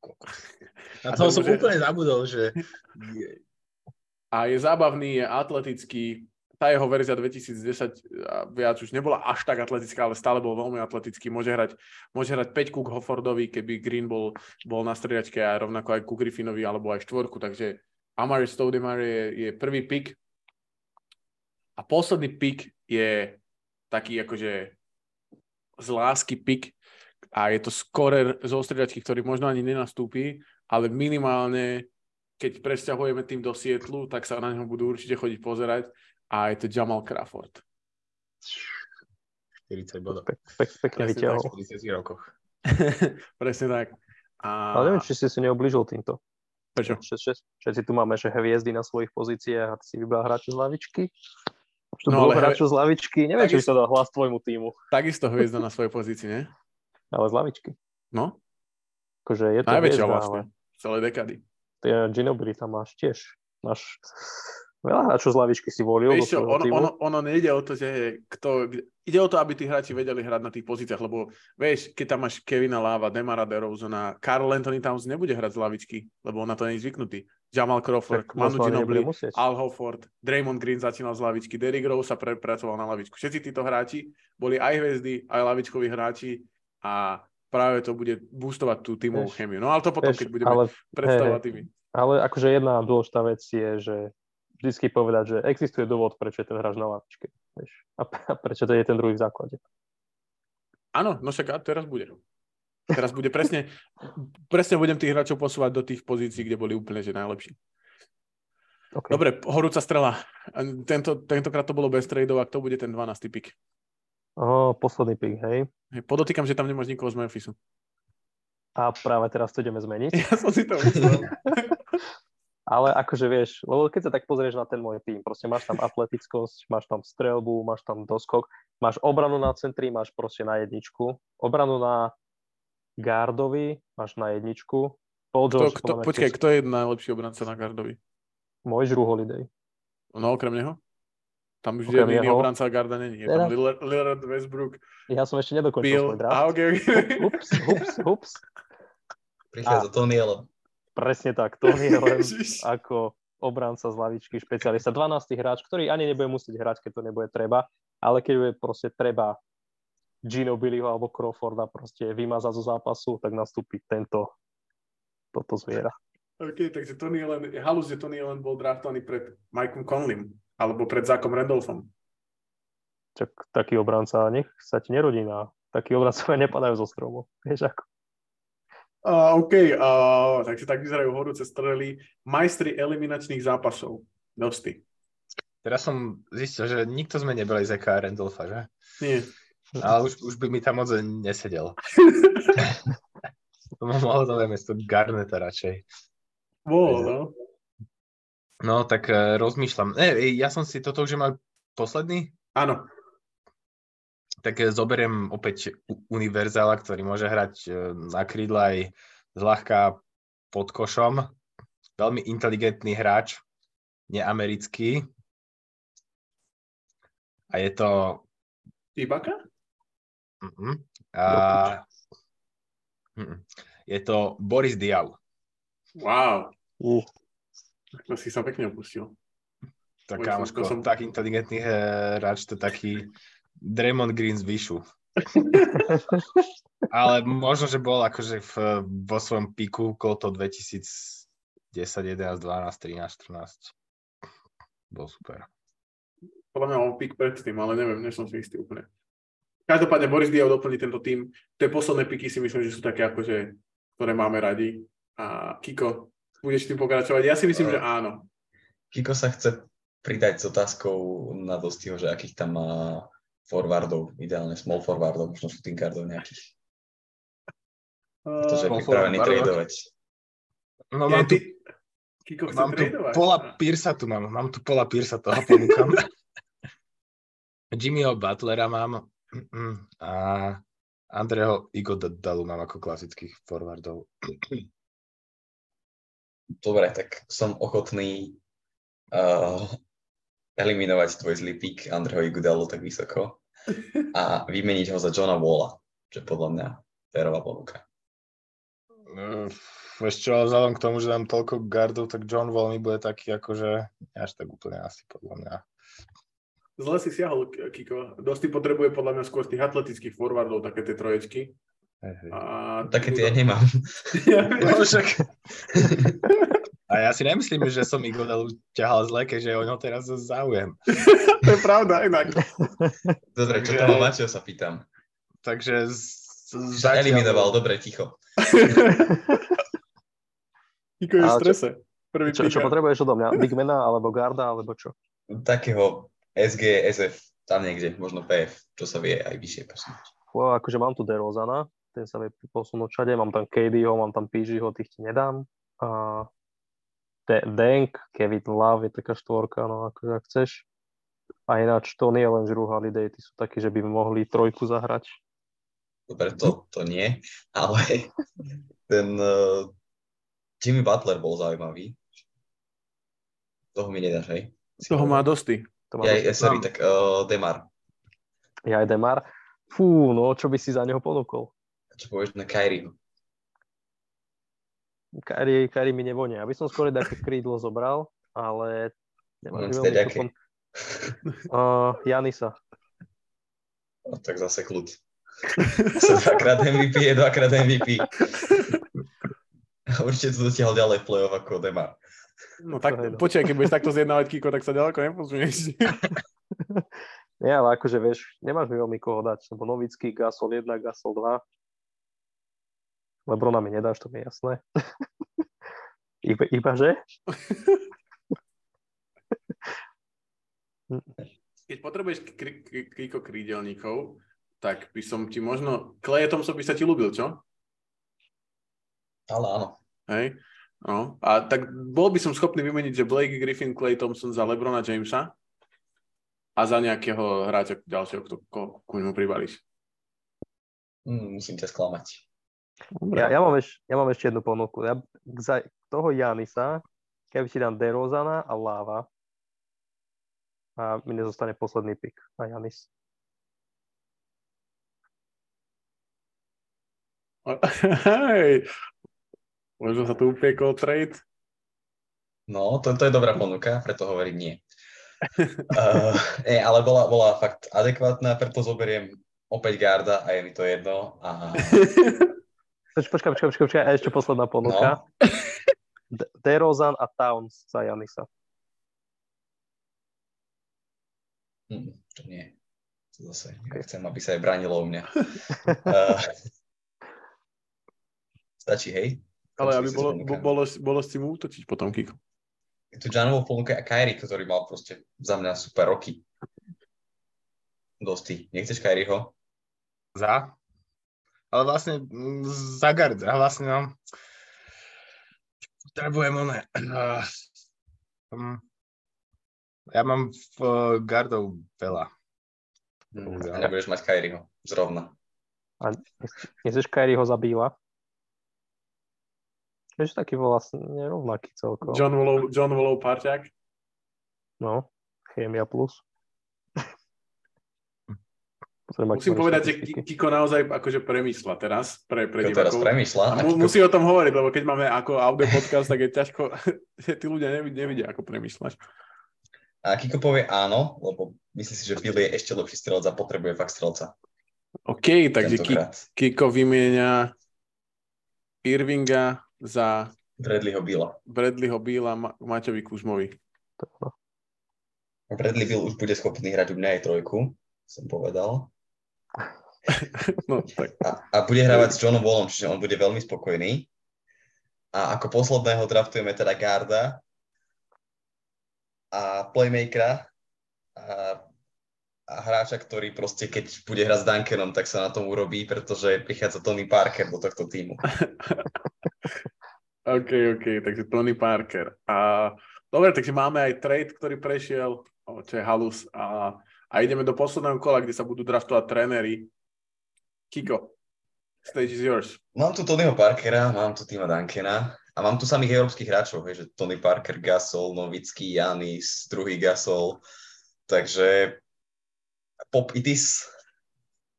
S4: Na toho
S1: to
S4: som
S1: bude-
S4: úplne zabudol, že...
S1: a je zábavný, je atletický. Tá jeho verzia 2010 a viac už nebola až tak atletická, ale stále bol veľmi atletický. Môže hrať, môže hrať 5 ku Hoffordovi, keby Green bol, bol na striedačke a rovnako aj ku Griffinovi alebo aj štvorku. Takže Amari Stoudemire je, je prvý pick. A posledný pick je taký akože z lásky pick a je to skorer zo striedačky, ktorý možno ani nenastúpi, ale minimálne keď presťahujeme tým do Sietlu, tak sa na neho budú určite chodiť pozerať a je to Jamal Crawford.
S4: 40 bodov.
S3: Pek, pek, pekne vyťahol.
S4: V 40 rokoch.
S1: Presne tak. A...
S3: Ale neviem, či si si neoblížil týmto.
S1: Prečo?
S3: Všetci, všetci tu máme že hviezdy na svojich pozíciách a ty si vybral hráča z lavičky. Už tu No,
S1: ale
S3: hráčov z lavičky. Neviem, či by
S1: takisto-
S3: sa dal hlas tvojmu týmu,
S1: Takisto hviezda na svojej pozícii, nie?
S3: ale z lavičky.
S1: No,
S3: Akože je to
S1: najväčšia
S3: hviezda,
S1: vlastne.
S3: ale
S1: V celej dekady.
S3: tie Ginobili tam máš tiež. Máš veľa hráčov z lavičky si volil svojho
S1: ono,
S3: týmu.
S1: ono, ono nejde o to, že kto, ide o to, aby tí hráči vedeli hrať na tých pozíciách, lebo vieš, keď tam máš Kevina Láva, Demara DeRozana, Carl Anthony Towns nebude hrať z lavičky, lebo on na to nie je zvyknutý. Jamal Crawford,
S3: tak
S1: Manu Ginobili. Al Horford, Draymond Green začínal z lavičky, Derrick Rose sa prepracoval na lavičku. Všetci títo hráči boli aj hviezdy, aj lavičkoví hráči a práve to bude boostovať tú tímovú chemiu. No ale to potom,
S3: Vieš,
S1: keď budeme
S3: ale,
S1: predstavovať týmy.
S3: ale akože jedna dôležitá vec je, že vždycky povedať, že existuje dôvod, prečo je ten hráč na lavičke. Vieš, a, a prečo to je ten druhý v základe.
S1: Áno, no však a teraz bude. Teraz bude presne, presne budem tých hráčov posúvať do tých pozícií, kde boli úplne že najlepší.
S3: Okay.
S1: Dobre, horúca strela. Tento, tentokrát to bolo bez tradeov a kto bude ten 12. pick?
S3: O, posledný pick, hej.
S1: Hej, Podotýkam, že tam nemáš nikoho z Memphisu.
S3: A práve teraz to ideme zmeniť.
S1: Ja som si to myslel.
S3: Ale akože vieš, lebo keď sa tak pozrieš na ten môj tým, proste máš tam atletickosť, máš tam strelbu, máš tam doskok, máš obranu na centri, máš proste na jedničku, obranu na gardovi, máš na jedničku. Paul
S1: Kto,
S3: George,
S1: kto, počkaj, kto je najlepší obranca na gardovi?
S3: Môj Drew Holiday.
S1: No okrem neho? Tam už
S3: Okrem
S1: žiadny iný
S3: neho?
S1: obranca garda není. Je tam Lillard, Lillard Westbrook,
S3: Ja som ešte nedokončil
S1: Bill.
S3: svoj draft.
S1: A, okay, okay.
S3: Ups, ups, ups.
S2: Prichádza Tony Allen.
S3: Presne tak, to je len ako obranca z lavičky, špecialista, 12. hráč, ktorý ani nebude musieť hrať, keď to nebude treba, ale keď bude proste treba Gino Billyho alebo Crawforda proste vymazať zo zápasu, tak nastúpi tento toto zviera.
S1: OK, takže Tony Allen, halus, že Tony Allen bol draftovaný pred Mikeom Conleym, alebo pred Zákom Randolphom.
S3: Čak taký obranca, nech sa ti nerodí na takí obrancovia nepadajú zo stromu. Vieš ako?
S1: Uh, OK, uh, takže tak vyzerajú horúce strely. Majstri eliminačných zápasov. Dosti.
S4: Teraz som zistil, že nikto sme nebrali Zeka Randolfa, že?
S1: Nie.
S4: Ale už, už by mi tam moc nesedel. To miesto Garneta radšej.
S1: Bolo, no.
S4: No, tak eh, rozmýšľam. Ne, ja som si toto už mal posledný,
S1: Áno.
S4: Tak eh, zoberiem opäť u- univerzála, ktorý môže hrať eh, na krídle aj zľahka pod košom. Veľmi inteligentný hráč, neamerický. A je to...
S1: Ibaka?
S4: Mhm. A... Mhm. Je to Boris Diaw.
S1: Wow.
S3: Uh,
S1: To si sa pekne opustil.
S4: Tak kámoško,
S1: som-
S4: tak inteligentný hráč, to taký Draymond Green z Vyšu. Ale možno, že bol akože v, vo svojom píku okolo to 2010, 11, 12, 13, 14. Bol super.
S1: Podľa mňa mal pik predtým, ale neviem, nie som si istý úplne. Každopádne Boris Diaw doplní tento tým. Tie posledné piky si myslím, že sú také akože, ktoré máme radi. A Kiko, budeš tým pokračovať? Ja si myslím, že áno.
S2: Kiko sa chce pridať s otázkou na Dostiho, že akých tam má forwardov, ideálne small forwardov, možno shooting guardov nejakých. Pretože je pripravený tradovať.
S4: No mám tu.
S1: Kiko chce
S4: mám tu. Pola Pirsa tu mám, mám tu Pola Pirsa, toho ponúkam. Jimmyho Butlera mám a Andreho Igodalu mám ako klasických forwardov.
S2: Dobre, tak som ochotný uh, eliminovať tvoj zlý pík Andreho Igudalu tak vysoko a vymeniť ho za Johna Walla, čo podľa mňa férová ponuka.
S4: Uh, Vieš čo, vzhľadom k tomu, že dám toľko gardov, tak John Wall mi bude taký akože až tak úplne asi podľa mňa.
S1: Zle si siahol, Kiko. Dosti potrebuje podľa mňa skôr tých atletických forwardov, také tie troječky. A...
S2: Také tie ja nemám.
S1: Ja
S4: No, však... A ja si nemyslím, že som Igodalu ťahal zle, keďže o ňo teraz záujem.
S1: to je pravda, inak.
S2: Dobre, čo tam Mačo, sa pýtam.
S4: Takže z, z,
S2: Eliminoval, dobre, ticho.
S1: Kiko je v strese. Prvý
S3: čo, čo potrebuješ odo mňa? Bigmana alebo Garda alebo čo?
S2: Takého SG, SF, tam niekde, možno PF, čo sa vie aj vyššie posunúť.
S3: Fú, akože mám tu DeRozana, ten sa vie posunúť všade, mám tam KDho, mám tam PGho, tých ti nedám. A Denk, Kevin Love je taká štvorka, no akože ak chceš. A ináč Tony Allen, Drew Holiday, tí sú takí, že by mohli trojku zahrať.
S2: Dobre, to, to nie, ale ten uh, Jimmy Butler bol zaujímavý. Toho mi nedáš, hej?
S1: Toho má dosti.
S3: To má
S2: Ja,
S3: dosť-
S2: ja, sorry, tak uh, Demar.
S3: ja aj Demar. Fú, no čo by si za neho ponúkol?
S2: Čo povieš na Kyrieho?
S3: Kyrie, Kyrie mi nevonia. Aby som skôr také krídlo zobral, ale
S2: Mám
S3: nemáš
S2: ste
S3: veľmi Uh, Janisa.
S2: No, tak zase kľud. Zase dvakrát MVP je dvakrát MVP. Určite to dotiahol ďalej play-off ako Demar.
S1: No tak,
S3: no.
S1: počkaj, keď budeš takto zjednávať Kiko, tak sa ďaleko neposunieš.
S3: Nie, ale akože vieš, nemáš mi veľmi koho dať, lebo Novický, Gasol 1, Gasol 2. Lebrona mi nedáš, to mi je jasné. iba, iba že?
S1: Keď potrebuješ kri- kri- Kiko krídelníkov, tak by som ti možno... Kleje Thompson by sa ti ľúbil, čo?
S2: Ale áno.
S1: Hej? No. A tak bol by som schopný vymeniť, že Blake Griffin, Clay Thompson za Lebrona Jamesa a za nejakého hráča ďalšieho, kto ko, ku ňmu pribalíš.
S2: Mm, musím ťa sklamať.
S1: Dobre.
S3: Ja, ja, mám eš, ja mám ešte jednu ponuku. Ja, za toho Janisa, keby si dám DeRozana a Lava a mi nezostane posledný pick na Janis.
S1: Hej. Možno sa tu upiekol trade.
S2: No, to, to je dobrá ponuka, preto hovorím nie. uh, nie, ale bola, bola fakt adekvátna, preto zoberiem opäť Garda a je mi to jedno. A...
S3: Počkaj, počkaj, počkaj, počkaj, a ešte posledná ponuka. No. DeRozan a Towns za Janisa.
S2: Hm, to nie. To zase nechcem, aby sa aj bránilo u mňa. uh, stačí, hej?
S1: Ale aby bolo, bolo, bolo s tým útočiť potom, Kiko.
S2: Je tu Janovo ponúka a Kyrie, ktorý mal proste za mňa super roky. Dosti. Nechceš Kyrieho?
S4: Za? Ale vlastne mm, za gard. A vlastne no, potrebujem. Uh, um, ja mám v uh, gardov veľa.
S2: A nebudeš mať Kyrieho. Zrovna.
S3: A nechceš Kyrieho za Bíla? Vieš, taký vlastne rovnaký celkom.
S1: John Wallov, John Wallov parťák.
S3: No, Chemia plus.
S1: Musím povedať, že Kiko naozaj akože premýšľa teraz pre, pre
S2: teraz premýšľa.
S1: A mu, musí o tom hovoriť, lebo keď máme ako audio podcast, tak je ťažko, že tí ľudia nevidia, nevidia ako premýšľaš.
S2: A Kiko povie áno, lebo myslí si, že Bill je ešte lepší strelec a potrebuje fakt strelca.
S1: OK, takže Kiko vymieňa Irvinga za
S2: Bradleyho Billa.
S1: Bradleyho Billa Ma- Maťovi Kuzmovi.
S2: Bradley Bill už bude schopný hrať u mňa aj trojku, som povedal.
S1: No, tak.
S2: A, a bude hrávať s Johnom Wallom, čiže on bude veľmi spokojný. A ako posledného draftujeme teda Garda a playmakera a, a hráča, ktorý proste keď bude hrať s Duncanom, tak sa na tom urobí, pretože prichádza Tony Parker do tohto týmu.
S1: OK, OK, takže Tony Parker. A, dobre, takže máme aj trade, ktorý prešiel, čo je halus. A, a ideme do posledného kola, kde sa budú draftovať tréneri. Kiko, stage is yours.
S2: Mám tu Tonyho Parkera, mám tu Tima Duncana a mám tu samých európskych hráčov, hej, že Tony Parker, Gasol, Novický, Janis, druhý Gasol. Takže pop it is.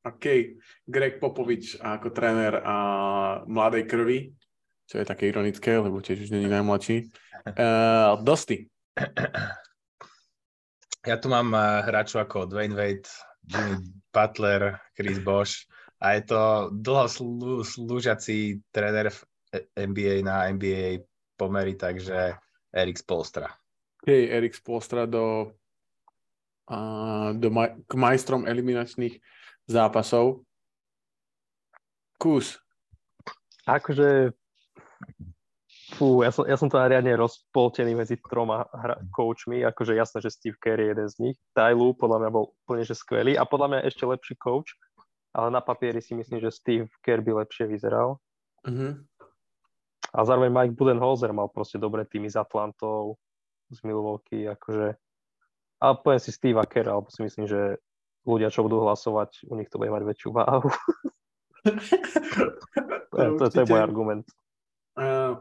S1: OK. Greg Popovič ako tréner a mladej krvi čo je také ironické, lebo tiež už není najmladší. Uh, Dosti.
S4: Ja tu mám uh, hráčov ako Dwayne Wade, Jimmy Butler, Chris Bosch a je to dlho slú, slúžací tréner v NBA na NBA pomery, takže Erik Spolstra.
S1: Hej, Erik Spolstra do, uh, do maj, k majstrom eliminačných zápasov. Kus.
S3: Akože Fú, ja som, ja som to riadne rozpoltený medzi troma hra, coachmi, akože jasné, že Steve Kerr je jeden z nich. Tyloo podľa mňa bol úplne že skvelý a podľa mňa ešte lepší coach, ale na papieri si myslím, že Steve Kerr by lepšie vyzeral.
S1: Mm-hmm.
S3: A zároveň Mike Budenholzer mal proste dobré týmy s Atlantou, z Milwaukee, akože ale poviem si Steve Kerr, alebo si myslím, že ľudia, čo budú hlasovať, u nich to bude mať väčšiu váhu. to, to, to je môj argument.
S1: Uh,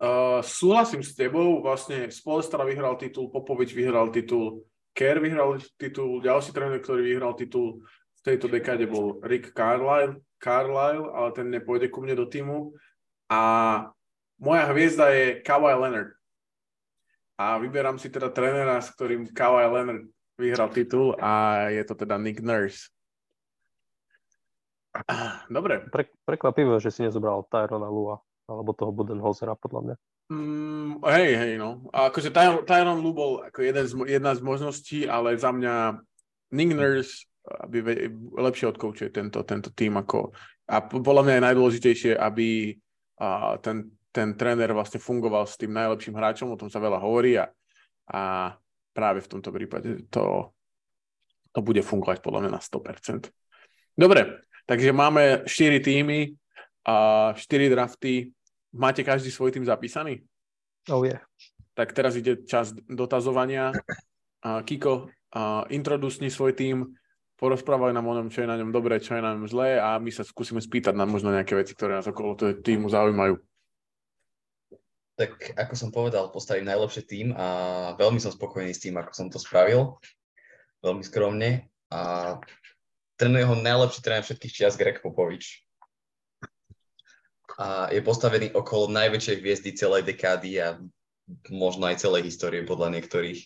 S1: uh, súhlasím s tebou, vlastne Spolestra vyhral titul, Popovič vyhral titul, Kerr vyhral titul, ďalší tréner, ktorý vyhral titul tejto dekáde bol Rick Carlisle, Carlisle, ale ten nepôjde ku mne do týmu. A moja hviezda je Kawhi Leonard. A vyberám si teda trénera, s ktorým Kawhi Leonard vyhral titul a je to teda Nick Nurse. Dobre.
S3: Pre, prekvapivé, že si nezobral Tyrona Lua, alebo toho Budenholzera, podľa mňa.
S1: Mm, hej, hej, no. A akože Tyron, Tyron Lu bol ako jeden z, jedna z možností, ale za mňa Nick Nurse aby lepšie odkoučuje tento, tento tým ako a podľa mňa je najdôležitejšie, aby a, ten, ten tréner vlastne fungoval s tým najlepším hráčom, o tom sa veľa hovorí a, a práve v tomto prípade to, to bude fungovať podľa mňa na 100%. Dobre, Takže máme 4 týmy a 4 drafty. Máte každý svoj tým zapísaný?
S3: Oh yeah.
S1: Tak teraz ide čas dotazovania. A Kiko, a introdusni svoj tým, porozprávaj nám o ňom, čo je na ňom dobré, čo je na ňom zlé a my sa skúsime spýtať na možno nejaké veci, ktoré nás okolo toho týmu zaujímajú.
S2: Tak ako som povedal, postavím najlepší tým a veľmi som spokojný s tým, ako som to spravil. Veľmi skromne. A trénuje ho najlepší tréner všetkých čias Greg Popovič. A je postavený okolo najväčšej hviezdy celej dekády a možno aj celej histórie podľa niektorých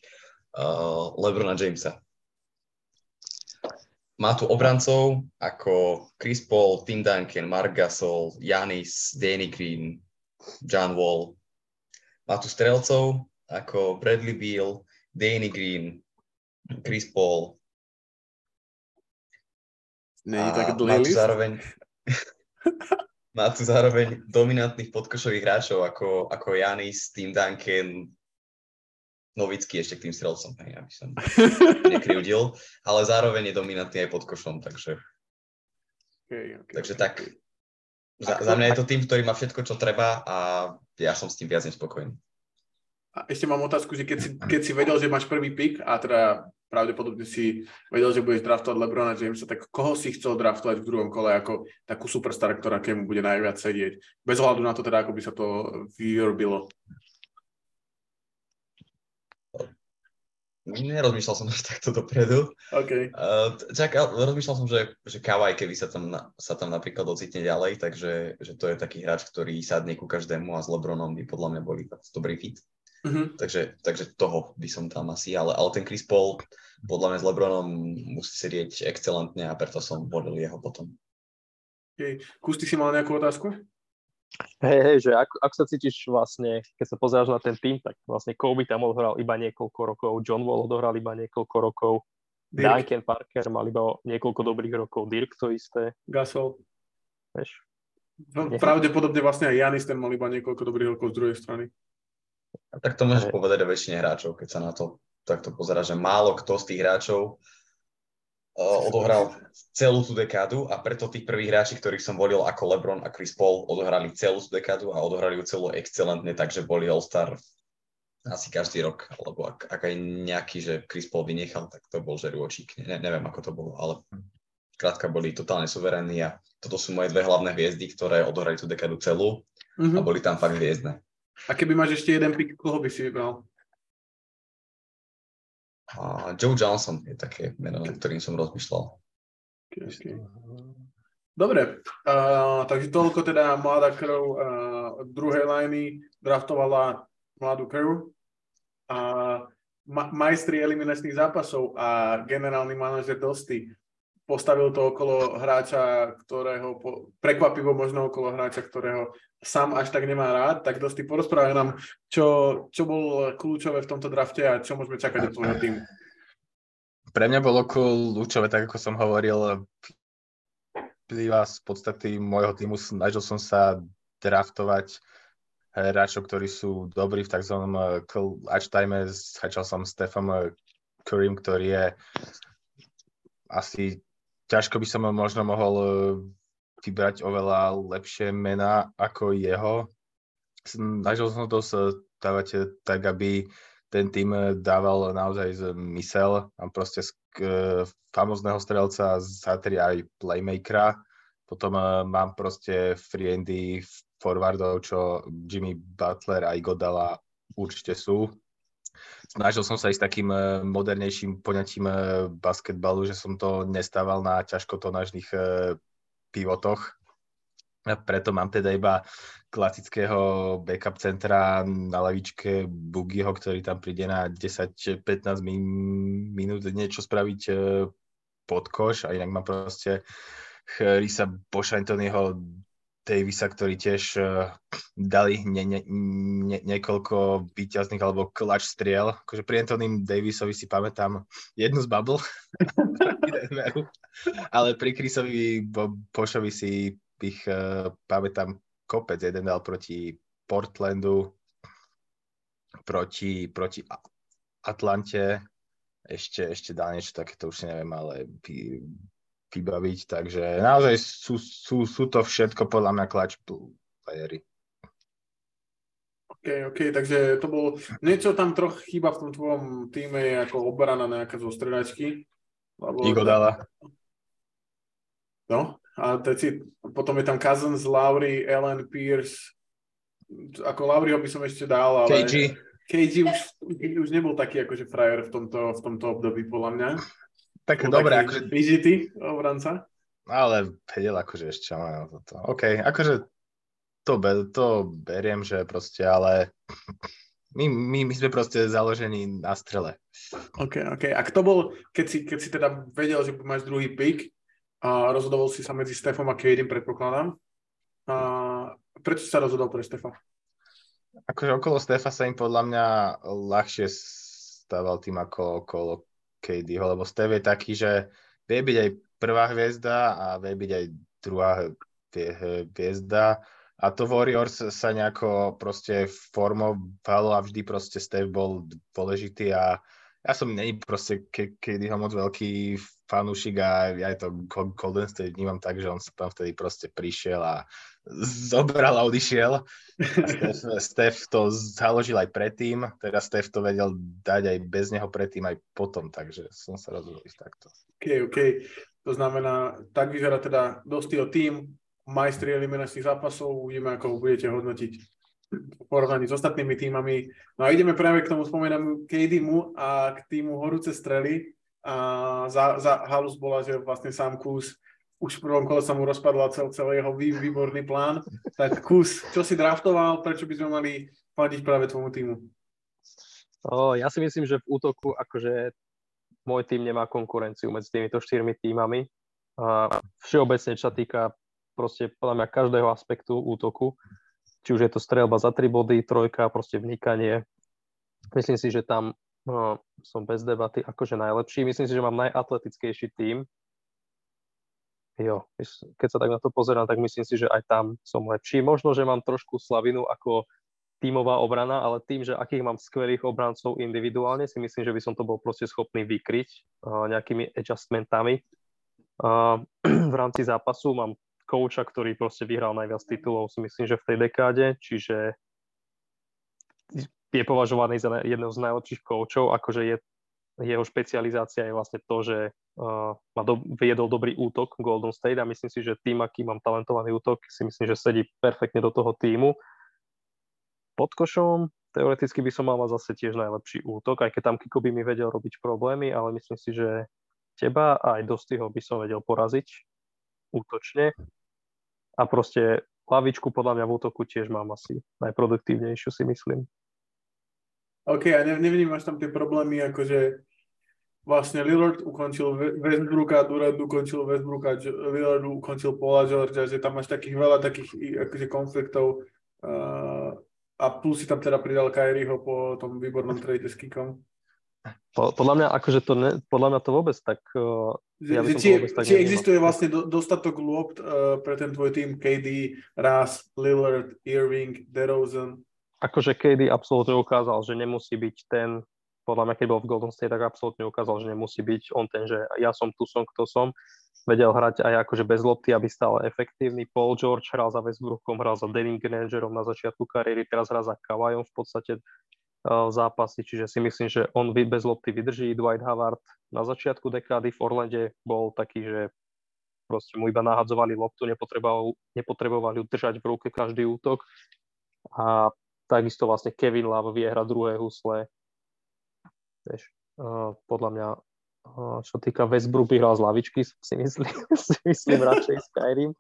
S2: uh, Lebrona Jamesa. Má tu obrancov ako Chris Paul, Tim Duncan, Mark Gasol, Janis, Danny Green, John Wall. Má tu strelcov ako Bradley Beal, Danny Green, Chris Paul.
S1: Není tak
S2: má
S1: dlhý
S2: tu
S1: list?
S2: zároveň má tu zároveň dominantných podkošových hráčov ako, ako Janis, Tim Duncan, Novický ešte k tým strelcom, hej, aby som nekryvdil, ale zároveň je dominantný aj pod košom, takže,
S1: Okay, okay,
S2: takže
S1: okay.
S2: tak. Za, za mňa je to tým, ktorý má všetko, čo treba a ja som s tým viac než spokojný.
S1: A ešte mám otázku, že keď si, keď si vedel, že máš prvý pick a teda pravdepodobne si vedel, že budeš draftovať Lebrona Jamesa, tak koho si chcel draftovať v druhom kole ako takú superstar, ktorá mu bude najviac sedieť? Bez ohľadu na to teda, ako by sa to vyrobilo.
S2: Nerozmýšľal som až takto dopredu.
S1: OK.
S2: Uh, čak, ale rozmýšľal som, že, že Kawhi, keby sa tam, na, sa tam napríklad ocitne ďalej, takže že to je taký hráč, ktorý sadne ku každému a s Lebronom by podľa mňa boli dobrý fit.
S1: Uh-huh.
S2: Takže, takže toho by som tam asi, ale, ale ten Chris Paul podľa mňa s Lebronom musí sedieť excelentne a preto som volil jeho potom.
S1: Okay. Kus, ty si mal nejakú otázku?
S3: Hej, hej, že ako, ako sa cítiš vlastne, keď sa pozeráš na ten tým, tak vlastne Kobe tam odohral iba niekoľko rokov, John Wall odohral iba niekoľko rokov,
S1: Dirk,
S3: Duncan Parker mal iba niekoľko dobrých rokov, Dirk to isté,
S1: Gasol.
S3: vieš.
S1: No, pravdepodobne vlastne aj Janis ten mal iba niekoľko dobrých rokov z druhej strany.
S2: A tak to môžeš
S3: Hej.
S2: povedať o väčšine hráčov, keď sa na to takto pozera, že málo kto z tých hráčov uh, odohral celú tú dekádu a preto tí prví hráči, ktorých som volil ako LeBron a Chris Paul, odohrali celú tú dekádu a odohrali ju celú excelentne, takže boli All-Star asi každý rok, alebo ak, ak aj nejaký, že Chris Paul vynechal, tak to bol žerôčik. Ne, neviem, ako to bolo, ale krátka boli totálne suverénni a toto sú moje dve hlavné hviezdy, ktoré odohrali tú dekádu celú a
S1: Uh-huh.
S2: boli tam fakt hviezdne.
S1: A keby máš ešte jeden pick, koho by si vybral?
S2: A Joe Johnson je také meno, nad ktorým som rozmýšľal.
S1: Dobre, uh, takže toľko teda mladá krv uh, druhej liney draftovala mladú krv. A ma- majstri eliminačných zápasov a generálny manažer Dosty postavil to okolo hráča, ktorého, po, prekvapivo možno okolo hráča, ktorého sám až tak nemá rád, tak Dosty porozprávaj nám, čo, čo bol kľúčové v tomto drafte a čo môžeme čakať od tvojho týmu.
S4: Pre mňa bolo kľúčové, tak ako som hovoril, plýva z podstaty môjho týmu. Snažil som sa draftovať hráčov, ktorí sú dobrí v tzv. clutch time. Začal som Stefan Currym, ktorý je asi ťažko by som možno mohol vybrať oveľa lepšie mená ako jeho. Snažil som to stavať tak, aby ten tým dával naozaj zmysel. Mám proste z famozného strelca zatri aj playmakera. Potom mám proste friendy forwardov, čo Jimmy Butler a Igodala určite sú. Snažil som sa ísť takým modernejším poňatím basketbalu, že som to nestával na ťažkotonážnych pivotoch. A preto mám teda iba klasického backup centra na lavičke Buggyho, ktorý tam príde na 10-15 minút niečo spraviť pod koš a inak mám proste Chrisa Bošantonyho Davisa, ktorí tiež uh, dali ne, ne, ne, niekoľko výťazných alebo clutch striel. Akože pri Antonym Davisovi si pamätám jednu z bubble, ale pri Chrisovi Bošovi si ich uh, pamätám kopec. Jeden dal proti Portlandu, proti, proti Atlante, ešte, ešte dal niečo takéto, už neviem, ale vybaviť, takže naozaj sú, sú, sú to všetko podľa mňa clutch playery.
S1: OK, OK, takže to bolo, niečo tam troch chýba v tom tvojom týme ako obrana nejaká zo stredačky.
S4: Lebo Igo dala.
S1: No, a si, potom je tam Cousins, Lowry, Ellen, Pierce. Ako Lowryho by som ešte dal, ale... KG. KG už, už nebol taký akože frajer v tomto, v tomto období, podľa mňa.
S4: Tak bol dobre, akože...
S1: Vyžitý obranca.
S4: Ale vedel akože ešte má toto. OK, akože to, be, to beriem, že proste, ale my, my, my sme proste založení na strele.
S1: OK, OK. A kto bol, keď si, keď si teda vedel, že máš druhý pick a rozhodoval si sa medzi Stefom a Kadym, predpokladám, a prečo sa rozhodol pre Stefa?
S4: Akože okolo Stefa sa im podľa mňa ľahšie stával tým ako okolo KDho, lebo Stef je taký, že vie byť aj prvá hviezda a vie byť aj druhá hviezda. A to Warriors sa nejako proste formovalo a vždy proste Steph bol dôležitý a ja som není proste ke, kedy ho moc veľký fanúšik a ja to Golden State vnímam tak, že on sa tam vtedy proste prišiel a zobral a odišiel. Steph, Steph to založil aj predtým, teda Steph to vedel dať aj bez neho predtým, aj potom, takže som sa rozhodol ísť takto.
S1: OK, OK. To znamená, tak vyzerá teda dosť o tým, majstri eliminačných zápasov, uvidíme, ako ho budete hodnotiť v porovnaní s ostatnými týmami. No a ideme práve k tomu spomínam KDmu a k týmu Horúce strely. A za, za halus bola, že vlastne sám Kus už v prvom kole sa mu rozpadla cel, celý jeho vý, výborný plán. Tak Kus, čo si draftoval, prečo by sme mali platiť práve tvojmu týmu?
S3: O, ja si myslím, že v útoku akože môj tým nemá konkurenciu medzi týmito štyrmi týmami. A všeobecne, čo sa týka proste podľa mňa každého aspektu útoku, či už je to strelba za tri body, trojka, proste vnikanie. Myslím si, že tam no, som bez debaty akože najlepší. Myslím si, že mám najatletickejší tým. Jo, keď sa tak na to pozerám, tak myslím si, že aj tam som lepší. Možno, že mám trošku slavinu ako tímová obrana, ale tým, že akých mám skvelých obrancov individuálne, si myslím, že by som to bol proste schopný vykryť uh, nejakými adjustmentami. Uh, v rámci zápasu mám kouča, ktorý proste vyhral najviac titulov, si myslím, že v tej dekáde, čiže je považovaný za jedného z najlepších koučov, akože je, jeho špecializácia je vlastne to, že uh, ma do, viedol dobrý útok Golden State a myslím si, že tým, aký mám talentovaný útok, si myslím, že sedí perfektne do toho týmu. Pod košom teoreticky by som mal zase tiež najlepší útok, aj keď tam Kiko by mi vedel robiť problémy, ale myslím si, že teba a aj Dostyho by som vedel poraziť útočne a proste lavičku podľa mňa v útoku tiež mám asi najproduktívnejšiu si myslím.
S1: OK, a ne, nevnímaš tam tie problémy, akože vlastne Lillard ukončil Westbrooka, Durant ukončil Westbrooka, Lillard ukončil Paula Georgia, že tam máš takých veľa takých akože konfliktov uh, a plus si tam teda pridal Kyrieho po tom výbornom trade s Kikom.
S3: Podľa mňa, akože to ne, podľa mňa to vôbec tak... Uh,
S1: ja by som či, to vôbec tak či existuje vlastne do, dostatok lôb uh, pre ten tvoj tým KD, Russ, Lillard, Irving, DeRozan?
S3: Akože KD absolútne ukázal, že nemusí byť ten, podľa mňa, keď bol v Golden State, tak absolútne ukázal, že nemusí byť on ten, že ja som tu som, kto som. Vedel hrať aj akože bez lopty, aby stal efektívny. Paul George hral za Westbrookom, hral za Devin Grangerom na začiatku kariéry, teraz hrá za Kavajom v podstate zápasy, čiže si myslím, že on bez lopty vydrží. Dwight Howard na začiatku dekády v Orlande bol taký, že proste mu iba nahadzovali loptu, nepotrebovali, nepotrebovali držať v ruke každý útok. A takisto vlastne Kevin Love vie hrať druhé husle. Vieš, uh, podľa mňa, uh, čo týka Westbrook, hral z lavičky, si myslím, si myslím radšej Skyrim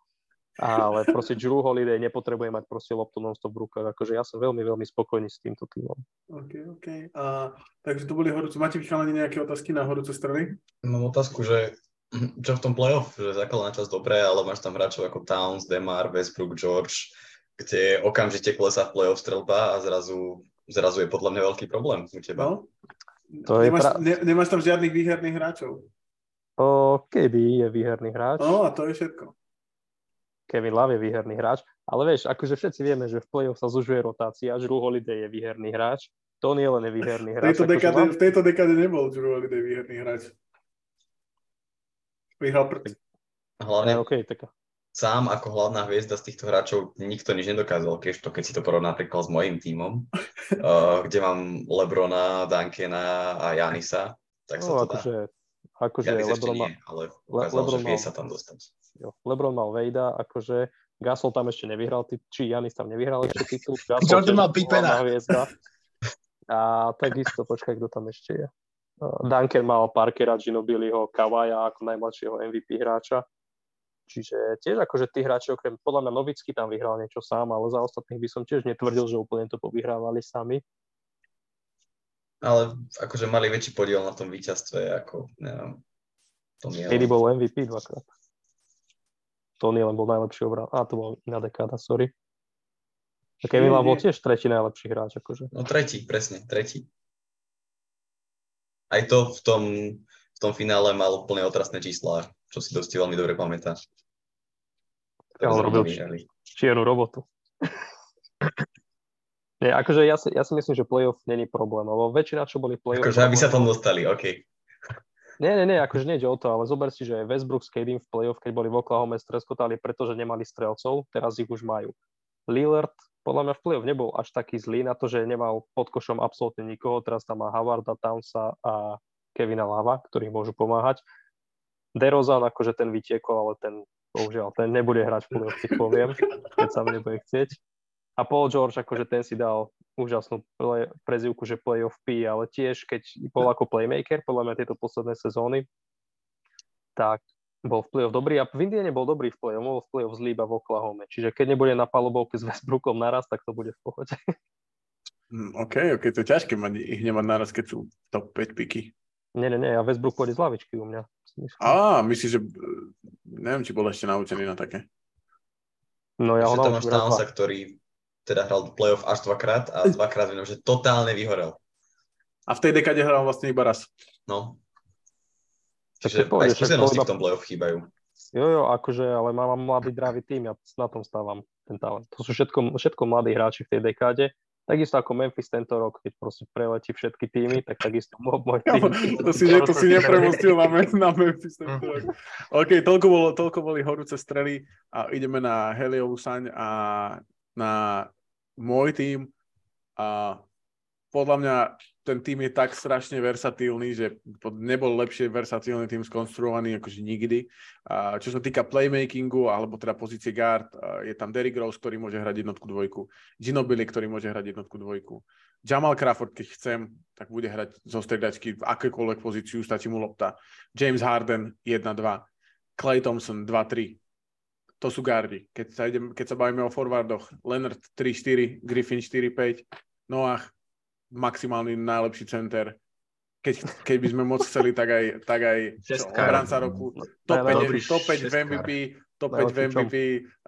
S3: ale proste Drew Holiday nepotrebuje mať proste loptu non-stop v rukách. Akože ja som veľmi, veľmi spokojný s týmto týmom.
S1: OK, OK. A, takže to boli horúce. Máte vychalani nejaké otázky na horúce strany?
S2: Mám otázku, že čo v tom playoff, že základná časť dobré, ale máš tam hráčov ako Towns, Demar, Westbrook, George, kde okamžite klesá v playoff strelba a zrazu, zrazu je podľa mňa veľký problém u teba. No.
S1: To nemáš, pra... ne, nemáš tam žiadnych výherných hráčov?
S3: O, kedy je výherný hráč?
S1: No a to je všetko.
S3: Kevin Love je výherný hráč, ale vieš, akože všetci vieme, že v play-off sa zužuje rotácia, Drew Holiday je výherný hráč, Tony Allen je výherný hráč.
S1: V tejto, akože dekáde, mám... v tejto dekáde nebol Drew Holiday výherný hráč. Vyhral pr-
S2: Hlavne
S3: OK, tak
S2: sám ako hlavná hviezda z týchto hráčov nikto nič nedokázal, keď to, keď si to porovná napríklad s mojím tímom, uh, kde mám Lebrona, Duncana a Janisa, tak sa
S3: no,
S2: to
S3: akože,
S2: dá.
S3: akože
S2: Janis ešte
S3: Lebron,
S2: nie, ale ukázal,
S3: Lebron
S2: že vie
S3: mal-
S2: sa tam dostať.
S3: jo, Lebron mal Vejda, akože Gasol tam ešte nevyhral, či Janis tam nevyhral ešte titul. Gasol
S4: Jordan mal
S3: hlavná hviezda. A takisto, počkaj, kto tam ešte je. Uh, Duncan mal Parkera, Ginobiliho, Kawaja ako najmladšieho MVP hráča. Čiže tiež akože tí hráči, okrem podľa mňa Novický tam vyhral niečo sám, ale za ostatných by som tiež netvrdil, že úplne to povyhrávali sami.
S2: Ale akože mali väčší podiel na tom víťazstve, ako, neviem, to nie
S3: Kedy bol MVP dvakrát. Tony len bol najlepší obran. A to bol iná dekáda, sorry. A Kevin Love bol tiež tretí najlepší hráč, akože.
S2: No tretí, presne, tretí. Aj to v tom, v tom finále mal úplne otrasné čísla, čo si dosť veľmi dobre pamätá.
S3: Ja, on robil čiernu robotu. Nie, akože ja si, ja si myslím, že playoff není problém, lebo väčšina, čo boli playoff...
S2: Akože aby sa tam dostali, OK.
S3: Nie, nie, nie, akože nejde o to, ale zober si, že Westbrook s KD v playoff, keď boli v Oklahoma, streskotali, pretože nemali strelcov, teraz ich už majú. Lillard podľa mňa v playoff nebol až taký zlý na to, že nemal pod košom absolútne nikoho, teraz tam má Howarda, Townsa a Kevina Lava, ktorí môžu pomáhať. DeRozan akože ten vytiekol, ale ten, bohužiaľ, ten nebude hrať v playoff, ti poviem, keď sa mi nebude chcieť. A Paul George, akože ten si dal úžasnú play, prezivku, že playoff P, ale tiež, keď bol ako playmaker, podľa mňa tieto posledné sezóny, tak bol v playoff dobrý a v Indiane bol dobrý v playoff, bol v playoff zlý iba v Oklahoma. Čiže keď nebude na palubovke s Westbrookom naraz, tak to bude v pohode.
S1: Hm, OK, OK, to je ťažké mať ich nemať naraz, keď sú top 5 piky.
S3: Nie, nie, nie, a Westbrook pôjde z lavičky u mňa. Myslím.
S1: Á, myslíš, že eh, neviem, či bol ešte naučený na také.
S3: No ja ho
S2: Že tam máš
S3: naučím raz,
S2: Townsa, ktorý teda hral playoff až dvakrát a dvakrát viem, že totálne vyhorel.
S1: A v tej dekade hral vlastne iba raz.
S2: No. Čiže aj skúsenosti v tom playoff chýbajú.
S3: Jo, jo, akože, ale mám mladý dravý tým, ja na tom stávam ten talent. To sú všetko, všetko mladí hráči v tej dekáde. Takisto ako Memphis tento rok, keď proste preletí všetky týmy, tak takisto môj, tým.
S1: To si, to si nepremostil na, na Memphis. tento rok. OK, toľko, bolo, toľko boli horúce strely a ideme na Heliovú saň a na môj tým. A podľa mňa ten tým je tak strašne versatílny, že nebol lepšie versatílny tým skonstruovaný akože nikdy. A čo sa týka playmakingu, alebo teda pozície guard, je tam Derrick Rose, ktorý môže hrať jednotku dvojku, Ginobili, ktorý môže hrať jednotku dvojku, Jamal Crawford, keď chcem, tak bude hrať zo stredačky v akékoľvek pozíciu, stačí mu lopta. James Harden 1-2, Clay Thompson 2-3. To sú gardi. Keď sa, idem, keď sa bavíme o forwardoch, Leonard 3-4, Griffin 4-5, Noah maximálny najlepší center. Keď, keď by sme moc chceli, tak aj, tak aj čo, obranca roku. Top 5,
S3: Najlepší
S1: top 5 v. MVP, top 5 v? MVP,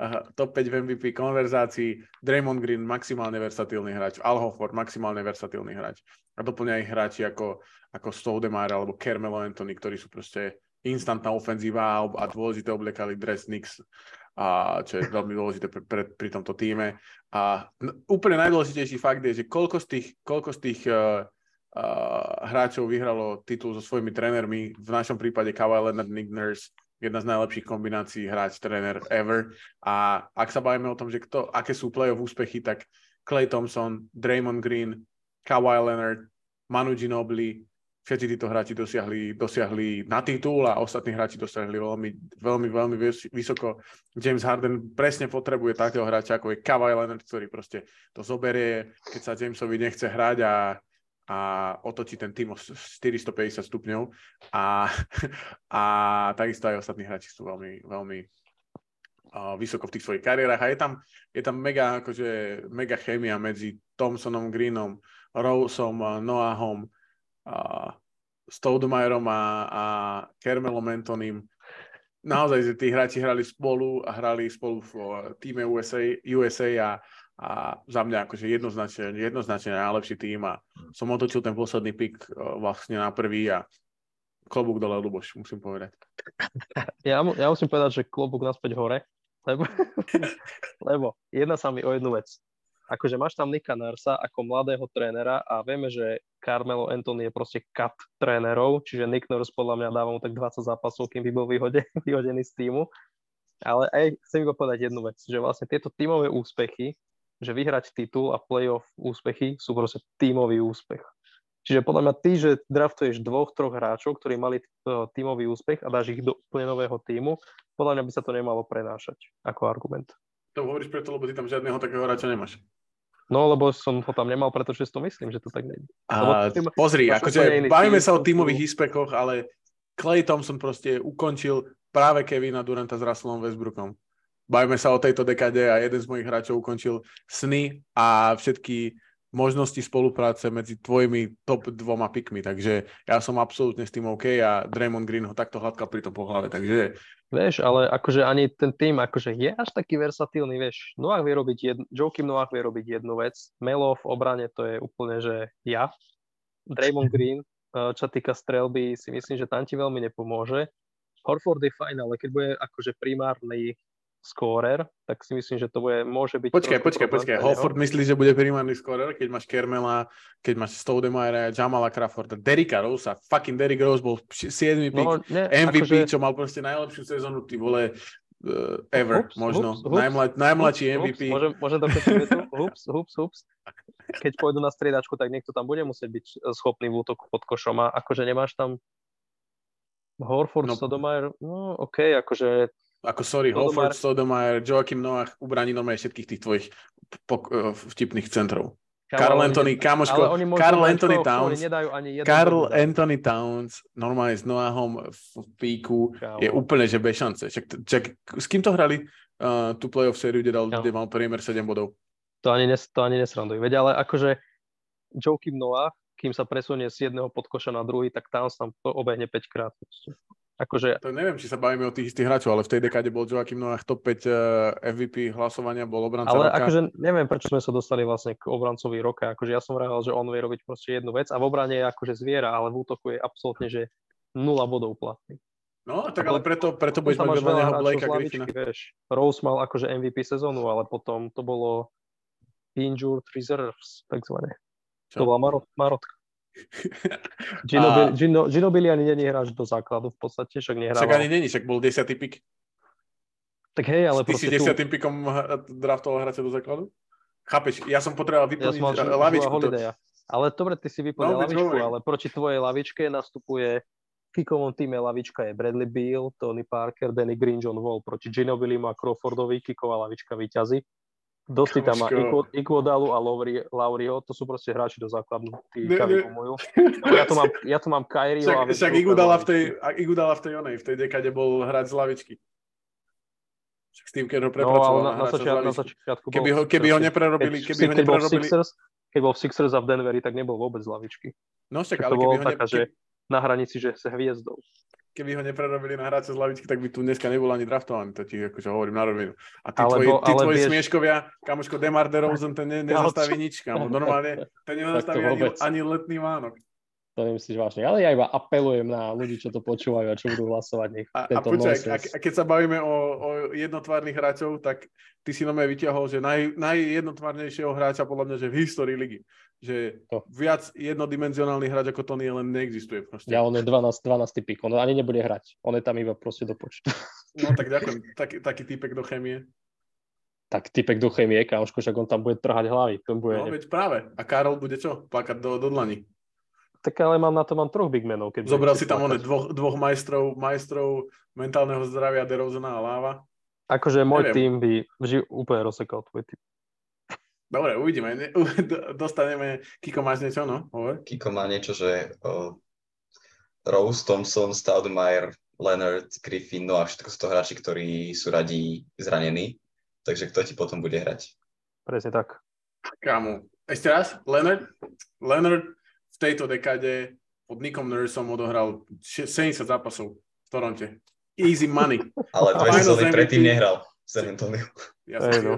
S1: aha, top 5 v MVP konverzácií, Draymond Green maximálne versatílny hráč, Al Horford maximálne versatílny hráč. A doplňa ich hráči ako, ako Stoudemire alebo Carmelo Anthony, ktorí sú proste instantná ofenzíva a, dôležité obliekali dress Knicks, a čo je veľmi dôležité pre, pre, pri tomto týme. A úplne najdôležitejší fakt je, že koľko z tých, koľko z tých uh, uh, hráčov vyhralo titul so svojimi trénermi, v našom prípade Kawhi Leonard, Nick Nurse, jedna z najlepších kombinácií hráč-tréner ever. A ak sa bavíme o tom, že kto, aké sú playoff úspechy, tak Clay Thompson, Draymond Green, Kawhi Leonard, Manu Ginobili, všetci títo hráči dosiahli, dosiahli na titul a ostatní hráči dosiahli veľmi, veľmi, veľmi vys- vysoko. James Harden presne potrebuje takého hráča, ako je Kawhi Leonard, ktorý proste to zoberie, keď sa Jamesovi nechce hrať a, a otočí ten tým o 450 stupňov a, a takisto aj ostatní hráči sú veľmi, veľmi vysoko v tých svojich kariérach a je tam, je tam mega, akože, mega chémia medzi Thompsonom, Greenom, Roseom, Noahom, uh, Stoudemireom a, a Carmelom Antonym. Naozaj, že tí hráči hrali spolu a hrali spolu v týme USA, USA a, a za mňa akože jednoznačne, jednoznačne najlepší tým a som otočil ten posledný pik vlastne na prvý a klobúk dole, Luboš, musím povedať.
S3: Ja, mu- ja musím povedať, že klobúk naspäť hore, lebo, lebo jedna sa mi o jednu vec. Akože máš tam Nika Narsa ako mladého trénera a vieme, že Carmelo Anthony je proste cut trénerov, čiže Nick Nurse podľa mňa dáva mu tak 20 zápasov, kým by bol vyhodený, vyhodený z týmu. Ale aj chcem iba povedať jednu vec, že vlastne tieto tímové úspechy, že vyhrať titul a playoff úspechy sú proste tímový úspech. Čiže podľa mňa ty, že draftuješ dvoch, troch hráčov, ktorí mali tímový úspech a dáš ich do úplne nového tímu, podľa mňa by sa to nemalo prenášať ako argument.
S1: To hovoríš preto, lebo ty tam žiadneho takého hráča nemáš.
S3: No, lebo som ho tam nemal, pretože si to myslím, že to tak
S1: A, tým, pozri, akože bavíme sa o tímových úspechoch, ale Clay Thompson proste ukončil práve Kevina Duranta s Russellom Westbrookom. Bavíme sa o tejto dekade a jeden z mojich hráčov ukončil sny a všetky možnosti spolupráce medzi tvojimi top dvoma pikmi, takže ja som absolútne s tým OK a Draymond Green ho takto hladkal pri tom po hlave, takže...
S3: Vieš, ale akože ani ten tým akože je až taký versatílny, vieš, Noah vie robiť jednu, Joakim Noah vie robiť jednu vec, Melo v obrane to je úplne, že ja, Draymond Green, eh, čo týka strelby, si myslím, že tam ti veľmi nepomôže. Horford je fajn, ale keď bude akože primárny skórer, tak si myslím, že to bude, môže byť...
S1: Počkaj, počkaj, počkaj. Holford myslí, že bude primárny skórer, keď máš Kermela, keď máš Stoudemire, Jamala Crafforda, Derricka Rosea, fucking Derrick Rose bol 7. pick, no, ne, MVP, akože... čo mal proste najlepšiu sezónu, ty vole, uh, ever, hups, možno. Hups, Najmla, najmladší hups, MVP.
S3: Hups, môžem, môžem dokončiť hups, hups, hups. Keď pôjdu na striedačku, tak niekto tam bude musieť byť schopný v útoku pod košom a akože nemáš tam Horford, no, Sodomire, no okej, okay, akože
S1: ako sorry, Hofford, Stoudemire, Joachim Noah ubraní normálne všetkých tých tvojich uh, vtipných centrov. Karl Anthony, kamoško, Karl Anthony čo, Towns, Karl Anthony Towns normálne s Noahom v píku Kámo. je úplne, že bez šance. Čak, čak, s kým to hrali uh, tú playoff sériu, kde, dal, kde mal priemer 7 bodov?
S3: To ani, nes, to ani nesranduj. Veď, ale akože Joakim Noah, kým sa presunie z jedného podkoša na druhý, tak Towns tam obehne 5 krát. Akože...
S1: To neviem, či sa bavíme o tých istých hráčov, ale v tej dekáde bol Joakim Noah top 5 eh, MVP hlasovania, bol obranca
S3: Ale
S1: roka.
S3: akože neviem, prečo sme sa dostali vlastne k obrancovi roka. Akože ja som vrával, že on vie robiť proste jednu vec a v obrane je akože zviera, ale v útoku je absolútne, že nula bodov platný.
S1: No, tak ale preto, preto budeš mať vedľa neho Blakea Griffina.
S3: Vieš. Rose mal akože MVP sezónu, ale potom to bolo injured reserves, takzvané. To bola marot, marotka. Gino, a... Gino, ani není hráč do základu v podstate, však nehrával.
S1: Však ani není, však bol 10. pik.
S3: Tak hej, ale
S1: Ty si 10. Tu... pikom draftoval hráča do základu? Chápeš, ja som potreboval vyplniť ja som lavičku. To...
S3: Ale dobre, ty si vyplnil no, lavičku, ale proti tvojej lavičke nastupuje v kikovom týme lavička je Bradley Beal, Tony Parker, Danny Green, John Wall proti Ginobilimu a Crawfordovi, kiková lavička vyťazí. Dosti tam má Iguodalu a Lauriho, to sú proste hráči do základu, tí kavikomujú. Ja tu mám, ja tu mám Kyrieho
S1: a Však Igudala v tej, Igudala v tej onej, v tej dekade bol hrať z lavičky. Však s tým, keď ho prepracoval no, na, na, začiat, na začiatku bol, keby ho, keby ho neprerobili, keby ho neprerobili...
S3: Sixers, keď bol v Sixers a v Denveri, tak nebol vôbec z lavičky.
S1: No však, ale keby ho
S3: ne... taká, že na hranici, že sa hviezdou
S1: keby ho neprerobili na hráča z lavičky, tak by tu dneska nebol ani draftovaný, to ti akože hovorím na rovinu. A tí tvoji, tí tvoji vieš... smieškovia, kamoško Demar DeRozan, ten ne, nezastaví nič, kamo. Normálne, ten nezastaví ani, ani letný Vánok.
S3: To nemyslíš vážne. Ale ja iba apelujem na ľudí, čo to počúvajú a čo budú hlasovať. Nech a, a, počuaj,
S1: a, a keď sa bavíme o, o jednotvárnych hráčov, tak ty si nome vyťahol, že naj, najjednotvárnejšieho hráča podľa mňa, že v histórii ligy. Že to. viac jednodimenzionálny hráč ako Tony len neexistuje. Proste.
S3: Ja, on je 12, 12 typík, on ani nebude hrať. On je tam iba proste do počtu.
S1: No tak ďakujem. Tak, taký typek do chémie.
S3: Tak typek do chémie, kámoško, však on tam bude trhať hlavy. To bude,
S1: no veď práve. A Karol bude čo? Plakať do, do dlani.
S3: Tak ale mám na to mám troch big menov.
S1: Keď Zobral si tam one dvoch, dvoch majstrov, majstrov mentálneho zdravia DeRozana a Láva.
S3: Akože môj Neviem. tým by vždy úplne rozsekal tvoj tým.
S1: Dobre, uvidíme. Dostaneme... Kiko, máš niečo, no? Hovor.
S2: Kiko má niečo, že uh, Rose, Thompson, Stoudemire, Leonard, Griffin, no a všetko sú to hráči, ktorí sú radi zranení. Takže kto ti potom bude hrať?
S3: Presne tak.
S1: Kámo, ešte raz? Leonard? Leonard v tejto dekade pod Nickom Nursom odohral 70 zápasov v Toronte. Easy money.
S2: Ale dve sezóny predtým nehral San Antonio.
S1: Jasne, no.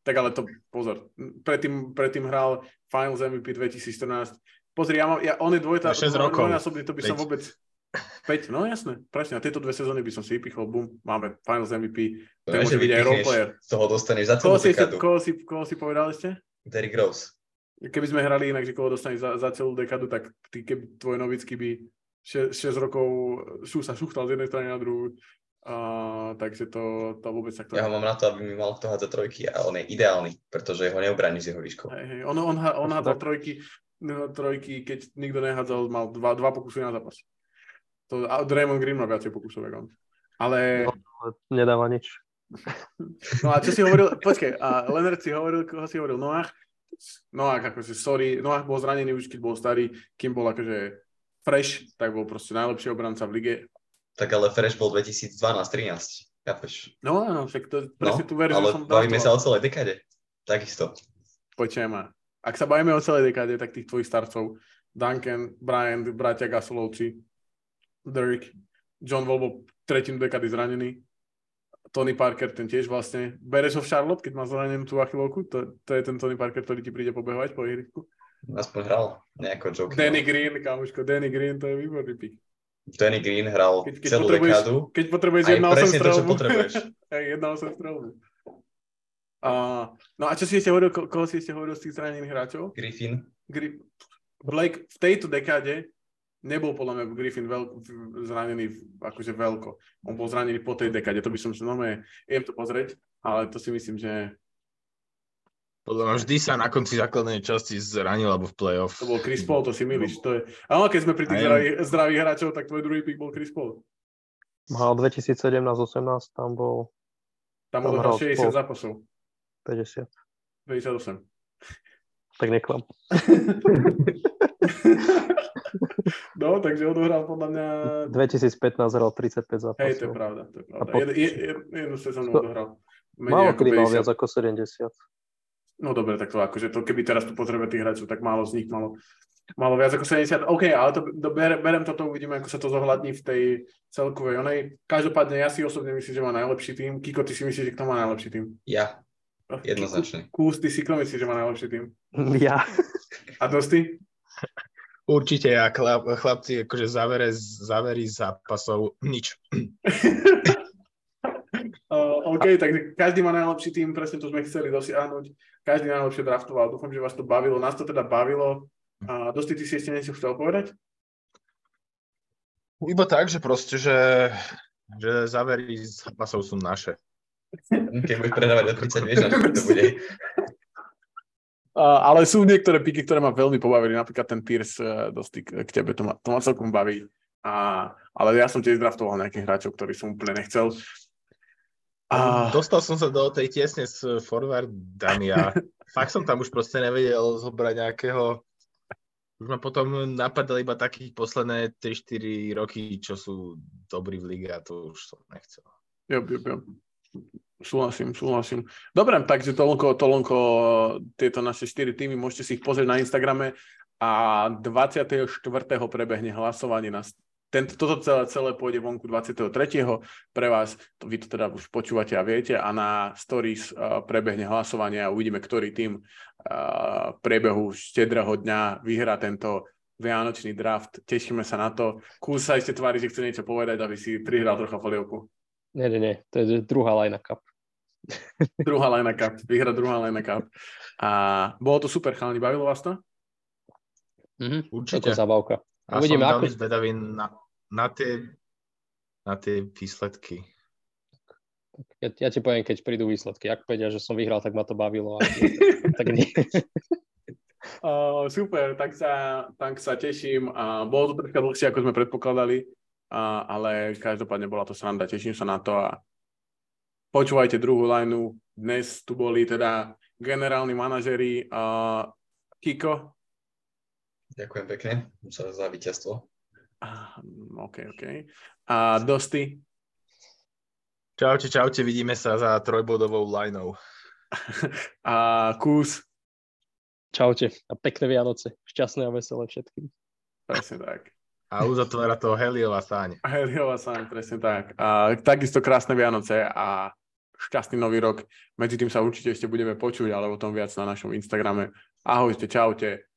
S1: Tak ale to, pozor, predtým, predtým hral Finals MVP 2014. Pozri, ja mám, ja, on je dvojta, dvojnásobný, to by 5. som vôbec... 5, no jasné, presne, a tieto dve sezóny by som si vypichol, bum, máme Finals MVP, to môže byť aj roleplayer.
S2: Z toho dostaneš za celú koho si,
S1: koho, si, koho si povedal ešte?
S2: Derrick Rose.
S1: Keby sme hrali inak, že koho dostane za, za celú dekadu, tak ty, keby tvoj novický by 6, 6 rokov šu, sa šuchtal z jednej strany na druhú. Uh, takže to, to vôbec takto...
S2: Ja ho mám na to, aby mi mal kto hádzať trojky a on je ideálny, pretože ho neubraní z jeho výškou.
S1: Hej, hej. On, on, on, on hádzal trojky, trojky, keď nikto nehádzal, mal dva, dva pokusy na zápas. To, a Draymond Green má viacej pokusov, ako on. Ale...
S3: No, nedáva nič.
S1: No a čo si hovoril, počkaj, a Leonard si hovoril, koho si hovoril, Noach? Noach, akože sorry, Noach bol zranený už, keď bol starý, kým bol akože fresh, tak bol proste najlepší obranca v lige
S2: tak ale Fresh bol 2012-13, chápeš?
S1: No áno, však to presne
S2: no,
S1: tú verziu
S2: ale
S1: som
S2: bavíme sa o celej dekade. Takisto.
S1: Počujem ma. Ak sa bavíme o celej dekade, tak tých tvojich starcov Duncan, Brian, bratia Gasolovci, Dirk, John Wall bol tretinu dekady zranený, Tony Parker, ten tiež vlastne. Bereš ho v Charlotte, keď má zranenú tú achilovku? To, to je ten Tony Parker, ktorý ti príde pobehovať po ihrisku?
S2: Aspoň hral nejako joke.
S1: Danny Green, kamuško, Danny Green, to je výborný pick.
S2: Danny Green hral keď, keď celú
S1: dekádu. Keď potrebuješ 1-8
S2: strelbu.
S1: Hej, 1-8 strelbu. No a čo si ešte hovoril, ko, koho si ešte hovoril z tých zranených hráčov?
S2: Griffin.
S1: Gri- Blake v tejto dekáde nebol podľa mňa Griffin veľ, zranený akože veľko. On bol zranený po tej dekáde, to by som sa normálne, idem to pozrieť, ale to si myslím, že
S4: podľa mňa vždy sa na konci základnej časti zranil alebo v play-off.
S1: To bol Chris Paul, to si milíš. To je... Ale keď sme pri tých zdravých, zdravých hráčov, tak tvoj druhý pick bol Chris Paul.
S3: Mal 2017-18, tam bol...
S1: Tam, tam bol 60 Paul. zápasov.
S3: 50.
S1: 58.
S3: Tak neklam.
S1: no, takže odohral podľa mňa...
S3: 2015 hral 35 zápasov.
S1: Hej, to je pravda. To je pravda. Jed, jed, jednu sezónu odohral.
S3: Málo kedy mal viac ako 70.
S1: No dobre, tak to akože to, keby teraz tu potrebuje tých hráčov, tak málo z nich malo, malo viac ako 70. OK, ale to, to ber, berem toto, uvidíme, ako sa to zohľadní v tej celkovej onej. Každopádne ja si osobne myslím, že má najlepší tým. Kiko, ty si myslíš, že kto má najlepší tým?
S2: Ja. Jednoznačne.
S1: Kús, ty si kto myslíš, že má najlepší tým?
S3: Ja.
S1: A Dosti?
S4: Určite ja, chlap, chlapci, akože závere, závery zápasov, nič.
S1: OK, takže každý má najlepší tým, presne to sme chceli dosiahnuť každý najlepšie draftoval. Dúfam, že vás to bavilo. Nás to teda bavilo. A dosti, ty si ešte niečo chcel povedať?
S4: Iba tak, že proste, že, že závery z zápasov sú naše.
S2: Keď budeš predávať o 30, vieš, to bude.
S1: Uh, ale sú niektoré piky, ktoré ma veľmi pobavili, napríklad ten Pierce uh, dosť k tebe, to ma, to ma celkom baví. A, ale ja som tiež draftoval nejakých hráčov, ktorí som úplne nechcel.
S4: A... Dostal som sa do tej tiesne s forwardami a fakt som tam už proste nevedel zobrať nejakého už ma potom napadali iba takých posledné 3-4 roky, čo sú dobrí v lige a to už som nechcel.
S1: Jo, jo, jo. Súhlasím, súhlasím. Dobre, takže toľko, toľko tieto naše 4 týmy, môžete si ich pozrieť na Instagrame a 24. prebehne hlasovanie na tento, toto celé, celé pôjde vonku 23. pre vás, to, vy to teda už počúvate a viete a na stories uh, prebehne hlasovanie a uvidíme, ktorý tým uh, priebehu štedrého dňa vyhrá tento vianočný draft. Tešíme sa na to. Kús sa ešte tvári, že chce niečo povedať, aby si prihral trocha polievku.
S3: Nie, nie, nie, to je druhá line cup.
S1: druhá line cup, vyhra druhá line cup. A bolo to super, chalani, bavilo vás to?
S3: Mm-hmm. Určite. Je to zabavka.
S4: A Uvidíme, som veľmi ako... zvedavý na, na, tie, na tie výsledky.
S3: Ja, ja ti poviem, keď prídu výsledky. Ak povedia, že som vyhral, tak ma to bavilo. A tak nie.
S1: Uh, super, tak sa, tak sa teším. Uh, bolo to troška dlhšie, ako sme predpokladali, uh, ale každopádne bola to sranda. Teším sa na to a počúvajte druhú lineu. Dnes tu boli teda generálni manažeri uh, Kiko,
S2: Ďakujem pekne za, za víťazstvo.
S1: OK, OK. A Dosty?
S4: Čaute, čaute, vidíme sa za trojbodovou lineou.
S1: A Kús?
S3: Čaute a pekné Vianoce. Šťastné a veselé všetkým.
S1: Presne tak.
S4: A uzatvára to Heliova sáň.
S1: Heliova sáň, presne tak. A takisto krásne Vianoce a šťastný nový rok. Medzi tým sa určite ešte budeme počuť, ale o tom viac na našom Instagrame. Ahojte, čaute.